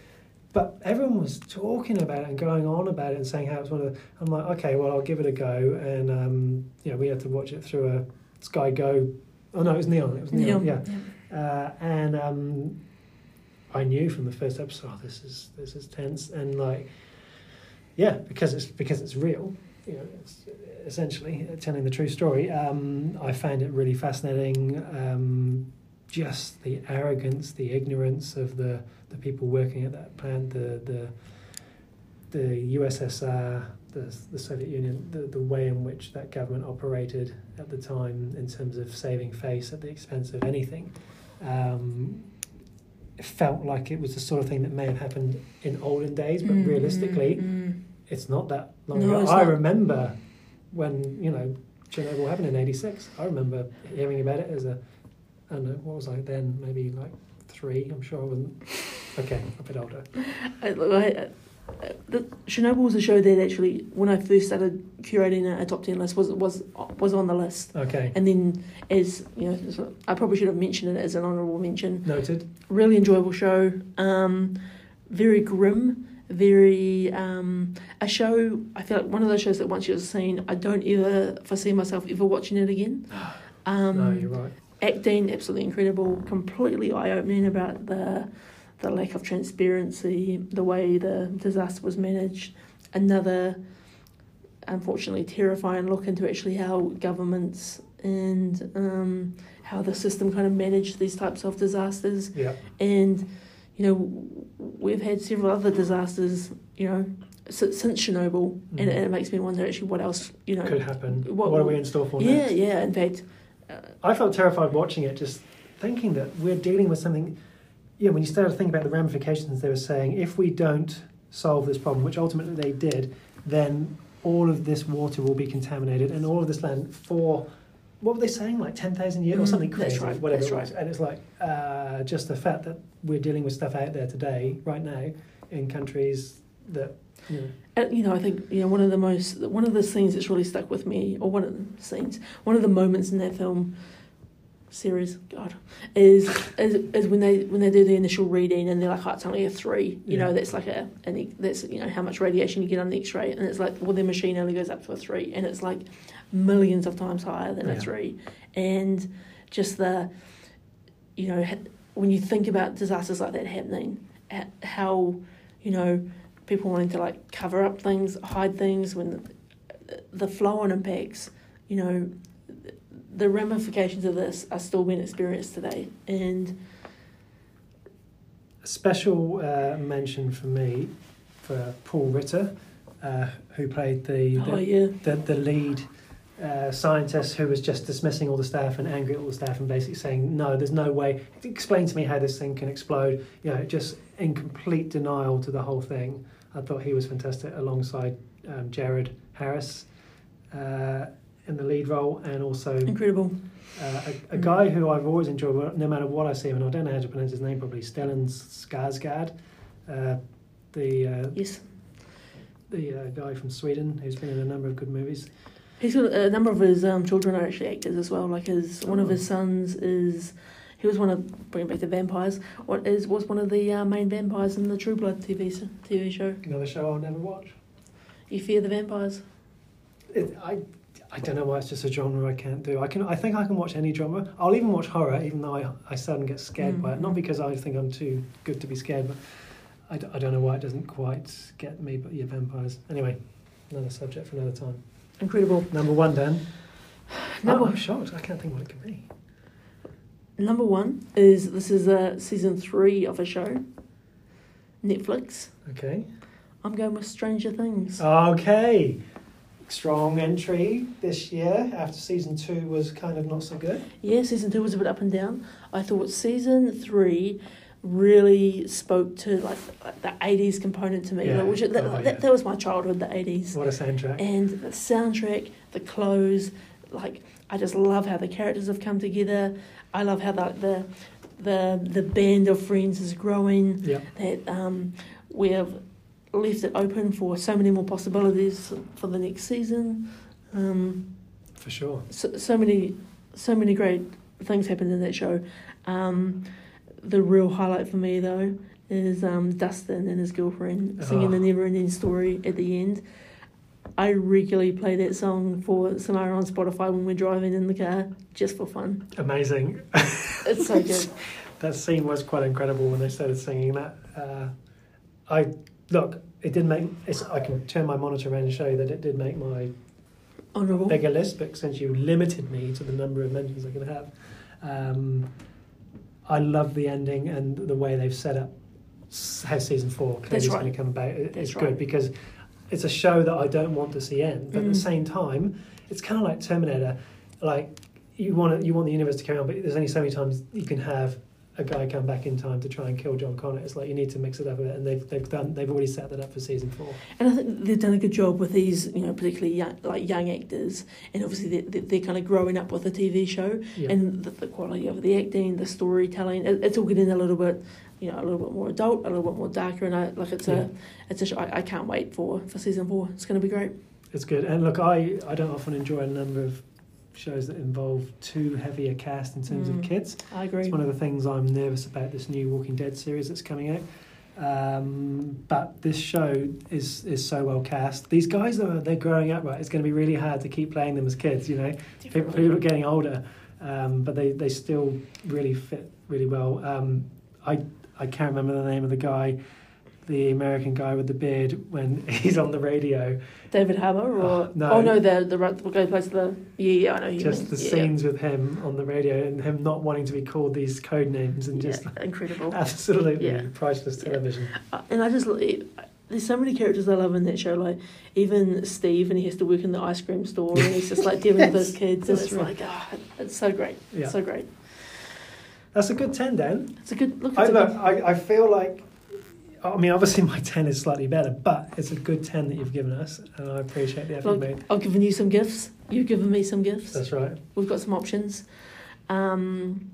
But everyone was talking about it and going on about it and saying how it's one of the. I'm like, okay, well, I'll give it a go. And, um, you know, we had to watch it through a Sky Go. Oh, no, it was Neon. It was Neon, Neon. yeah. yeah. Uh, and um, I knew from the first episode, oh, this is, this is tense. And, like, yeah, because it's because it's real. You know, it's essentially telling the true story. Um, I found it really fascinating. Um, just the arrogance, the ignorance of the, the people working at that plant, the the the USSR, the, the Soviet Union, the, the way in which that government operated at the time in terms of saving face at the expense of anything. Um, it felt like it was the sort of thing that may have happened in olden days, but mm, realistically, mm, it's not that long no, ago. I not. remember when you know Chernobyl happened in '86. I remember hearing about it as a, I don't know, what was I then? Maybe like three. I'm sure I wasn't. Okay, a bit older. I, I, the, Chernobyl was a show that actually, when I first started curating a, a, top ten list, was was was on the list. Okay. And then, as you know, I probably should have mentioned it as an honourable mention. Noted. Really enjoyable show. Um, very grim. Very um, a show. I feel like one of those shows that once you've seen, I don't ever foresee myself ever watching it again. Um, no, you're right. Acting absolutely incredible. Completely eye opening about the the lack of transparency, the way the disaster was managed. Another, unfortunately, terrifying look into actually how governments and um, how the system kind of managed these types of disasters. Yeah. And, you know, we've had several other disasters, you know, since, Chernobyl, mm-hmm. and, it, it makes me wonder actually what else, you know, could happen. What, what are we in store for yeah, next? Yeah, yeah. In fact, uh, I felt terrified watching it, just thinking that we're dealing with something yeah, when you started to think about the ramifications, they were saying if we don't solve this problem, which ultimately they did, then all of this water will be contaminated and all of this land for what were they saying like 10,000 years or mm, something crazy right, whatever that's it was right. and it's like uh, just the fact that we're dealing with stuff out there today right now in countries that you know. Uh, you know, I think you know one of the most one of the scenes that's really stuck with me, or one of the scenes, one of the moments in that film series, God, is, is is when they when they do the initial reading and they're like, oh, it's only a three. You yeah. know, that's like a and that's you know how much radiation you get on the X-ray, and it's like well, their machine only goes up to a three, and it's like millions of times higher than yeah. a three, and just the, you know, when you think about disasters like that happening, how, you know, people wanting to like cover up things, hide things, when the, the flow on impacts, you know the ramifications of this are still being experienced today. And a special uh, mention for me for Paul Ritter, uh, who played the the, oh, yeah. the, the, lead uh, scientist who was just dismissing all the staff and angry at all the staff and basically saying, no, there's no way. Explain to me how this thing can explode. You know, just in complete denial to the whole thing. I thought he was fantastic alongside um, Jared Harris. Uh, in the lead role, and also incredible. Uh, a, a mm. guy who I've always enjoyed, no matter what I see him, and I don't know how to pronounce his name probably, Stellan Skarsgård, uh, the uh, yes, the uh, guy from Sweden who's been in a number of good movies. He's got a number of his um, children are actually actors as well. Like his oh. one of his oh. sons is he was one of bringing back the vampires. What is was one of the uh, main vampires in the True Blood TV TV show. Another show I'll never watch. You fear the vampires. It, I I don't know why it's just a genre I can't do. I can I think I can watch any genre. I'll even watch horror, even though I I seldom get scared mm. by it. Not mm. because I think I'm too good to be scared, but I d- I don't know why it doesn't quite get me. But yeah, vampires. Anyway, another subject for another time. Incredible. Number one, Dan. Number, oh, I'm shocked. I can't think what it could be. Number one is this is a season three of a show. Netflix. Okay. I'm going with Stranger Things. Okay strong entry this year after season two was kind of not so good. Yeah, season two was a bit up and down. I thought season three really spoke to like the 80s component to me yeah. which that, oh, that, that, was my childhood the 80s what a soundtrack and the soundtrack the clothes like i just love how the characters have come together i love how the the the, the band of friends is growing yeah. that um, we have left it open for so many more possibilities for the next season. Um, for sure. So, so many, so many great things happened in that show. Um, the real highlight for me though is um, Dustin and his girlfriend singing oh. the never ending story at the end. I regularly play that song for Samara on Spotify when we're driving in the car just for fun. Amazing. it's so good. that scene was quite incredible when they started singing that. Uh, I look, it did make. I can turn my monitor around and show you that it did make my honourable bigger list. But since you limited me to the number of mentions I can have, um, I love the ending and the way they've set up how season four clearly is right. going to come about. That's it's right. good because it's a show that I don't want to see end, but at Mm. the same time, it's kind of like Terminator. Like you want to, you want the universe to carry on, but there's only so many times you can have a guy come back in time to try and kill John Connor. It's like you need to mix it up a bit, and they've they've done they've already set that up for season four. And I think they've done a good job with these, you know, particularly young, like young actors, and obviously they're, they're kind of growing up with the TV show, Yeah. and the, the quality of the acting, the storytelling, it, it's all getting a little bit, you know, a little bit more adult, a little bit more darker, and I like it's Yeah. a, it's a show I, I can't wait for for season four. It's going to be great. It's good. And look, I, I don't often enjoy a number of shows that involve too heavy a cast in terms Mm. of kids. I agree. It's one of the things I'm nervous about this new Walking Dead series that's coming out. Um, but this show is is so well cast. These guys are they're growing up right. It's going to be really hard to keep playing them as kids. You know, people, people are getting older, um, but they, they still really fit really well. Um, I I can't remember the name of the guy, the American guy with the beard when he's on the radio. David Hammer or Oh, no. oh no the the the guy who plays the yeah yeah I know just mean. the yeah, scenes with him on the radio and him not wanting to be called these code names and yeah, just incredible. absolutely Yeah. priceless television. Uh, and I just it, there's so many characters I love in that show. Like even Steve, and he has to work in the ice cream store, and he's just like dealing with his kids, and it's right. like ah, it's so great, Yeah. so great. That's a good 10, Dan. It's a good look. I, look, good, I, I feel like, I mean, obviously my 10 is slightly better, but it's a good 10 that you've given us, and I appreciate the effort you made. I've given you some gifts. You've given me some gifts. That's right. We've got some options. Um,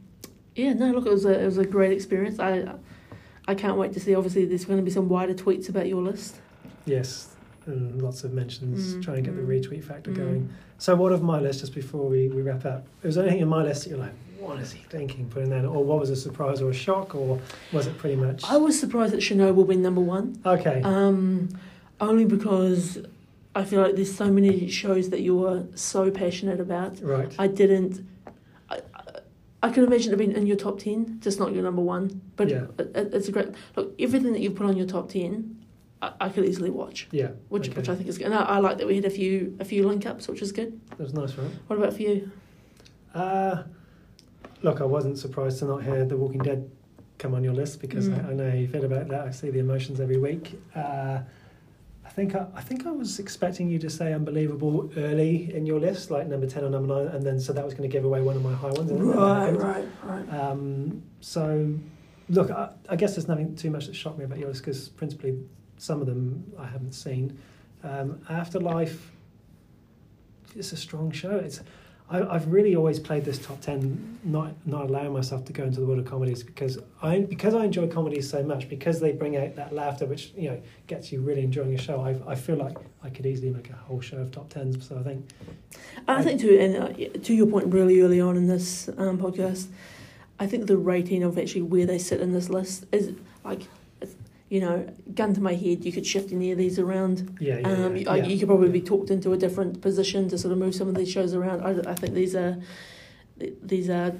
yeah, no, look, it was a it was a great experience. I I can't wait to see. Obviously, there's going to be some wider tweets about your list. Yes, and lots of mentions, Mm, try and get the mm, retweet factor mm. going. So, what of my list, just before we, we wrap up? Was there anything in my list that you're like, what is he thinking putting that? Or what was a surprise or a shock, or was it pretty much. I was surprised that Chernobyl went number one. Okay. Um, only because I feel like there's so many shows that you're so passionate about. right. I didn't. I, I, I could imagine it being in your top ten, just not your number one. But Yeah. it, it- it's a great look. Everything that you put on your top ten, I, I could easily watch, Yeah. which okay. which I think is good. And I, I like that we had a few a few link ups, which is good. That was nice, right? What about for you? Uh, look, I wasn't surprised to not hear The Walking Dead come on your list because Mm. I, I know you feel about that. I see the emotions every week. Uh, I think I, I think I was expecting you to say unbelievable early in your list, like number ten or number nine, and then so that was going to give away one of my high ones. and it never Right, right, right. Um, so, look, I, I guess there's nothing too much that shocked me about yours because principally some of them I haven't seen. Um, Afterlife, it's a strong show. It's I, I've really always played this top ten, not not allowing myself to go into the world of comedies because I because I enjoy comedies so much because they bring out that laughter which you know gets you really enjoying a show. I I feel like I could easily make a whole show of top tens. So I think I think too, and uh, to your point, really early on in this um, podcast, I think the rating of actually where they sit in this list is like, you know, gun to my head, you could shift any of these around. yeah, yeah, Um, yeah, you, yeah. you could probably be talked into a different position to sort of move some of these shows around. I, I think these are these are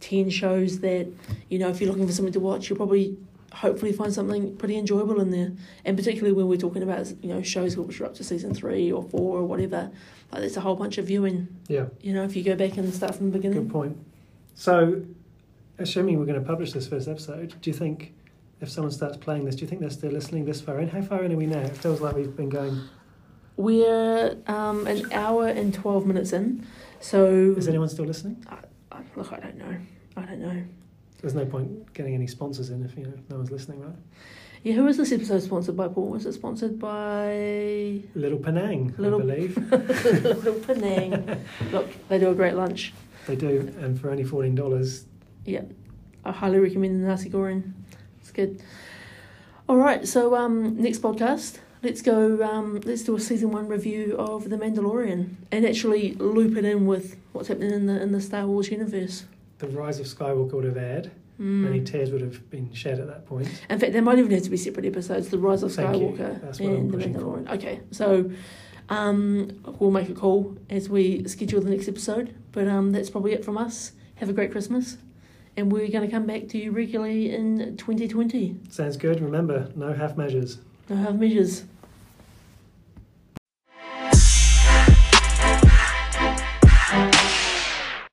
ten shows that you know if you're looking for something to watch, you'll probably hopefully find something pretty enjoyable in there. And particularly when we're talking about you know shows which are up to season three or four or whatever, like there's a whole bunch of viewing. yeah. You know, if you go back and start from the beginning. Good point. So, assuming we're going to publish this first episode, do you think if someone starts playing this, do you think they're still listening this far in? How far in are we now? It feels like we've been going. We're um, an hour and twelve minutes in, so Is anyone still listening? I, look, I don't know. I don't know. There's no point getting any sponsors in if you know no one's listening, right? Yeah, who was this episode sponsored by, Paul? Was it sponsored by Little Penang, Little- I believe Little Penang? Look, they do a great lunch. they do, and for only fourteen dollars, Yeah, I highly recommend the nasi goreng. Good. All right, so um, next podcast, let's go. Um, let's do a season one review of The Mandalorian, and actually loop it in with what's happening in the in the Star Wars universe. the Rise of Skywalker would have aired. Mm. Many tears would have been shed at that point. In fact, there might even have to be separate episodes: The Rise of Thank. Skywalker That's what I'm and The pushing for. Mandalorian. Okay, so um, we'll make a call as we schedule the next episode. But um, that's probably it from us. Have a great Christmas, and we're going to come back to you regularly in 2020. Sounds good. Remember, no half measures. No half measures.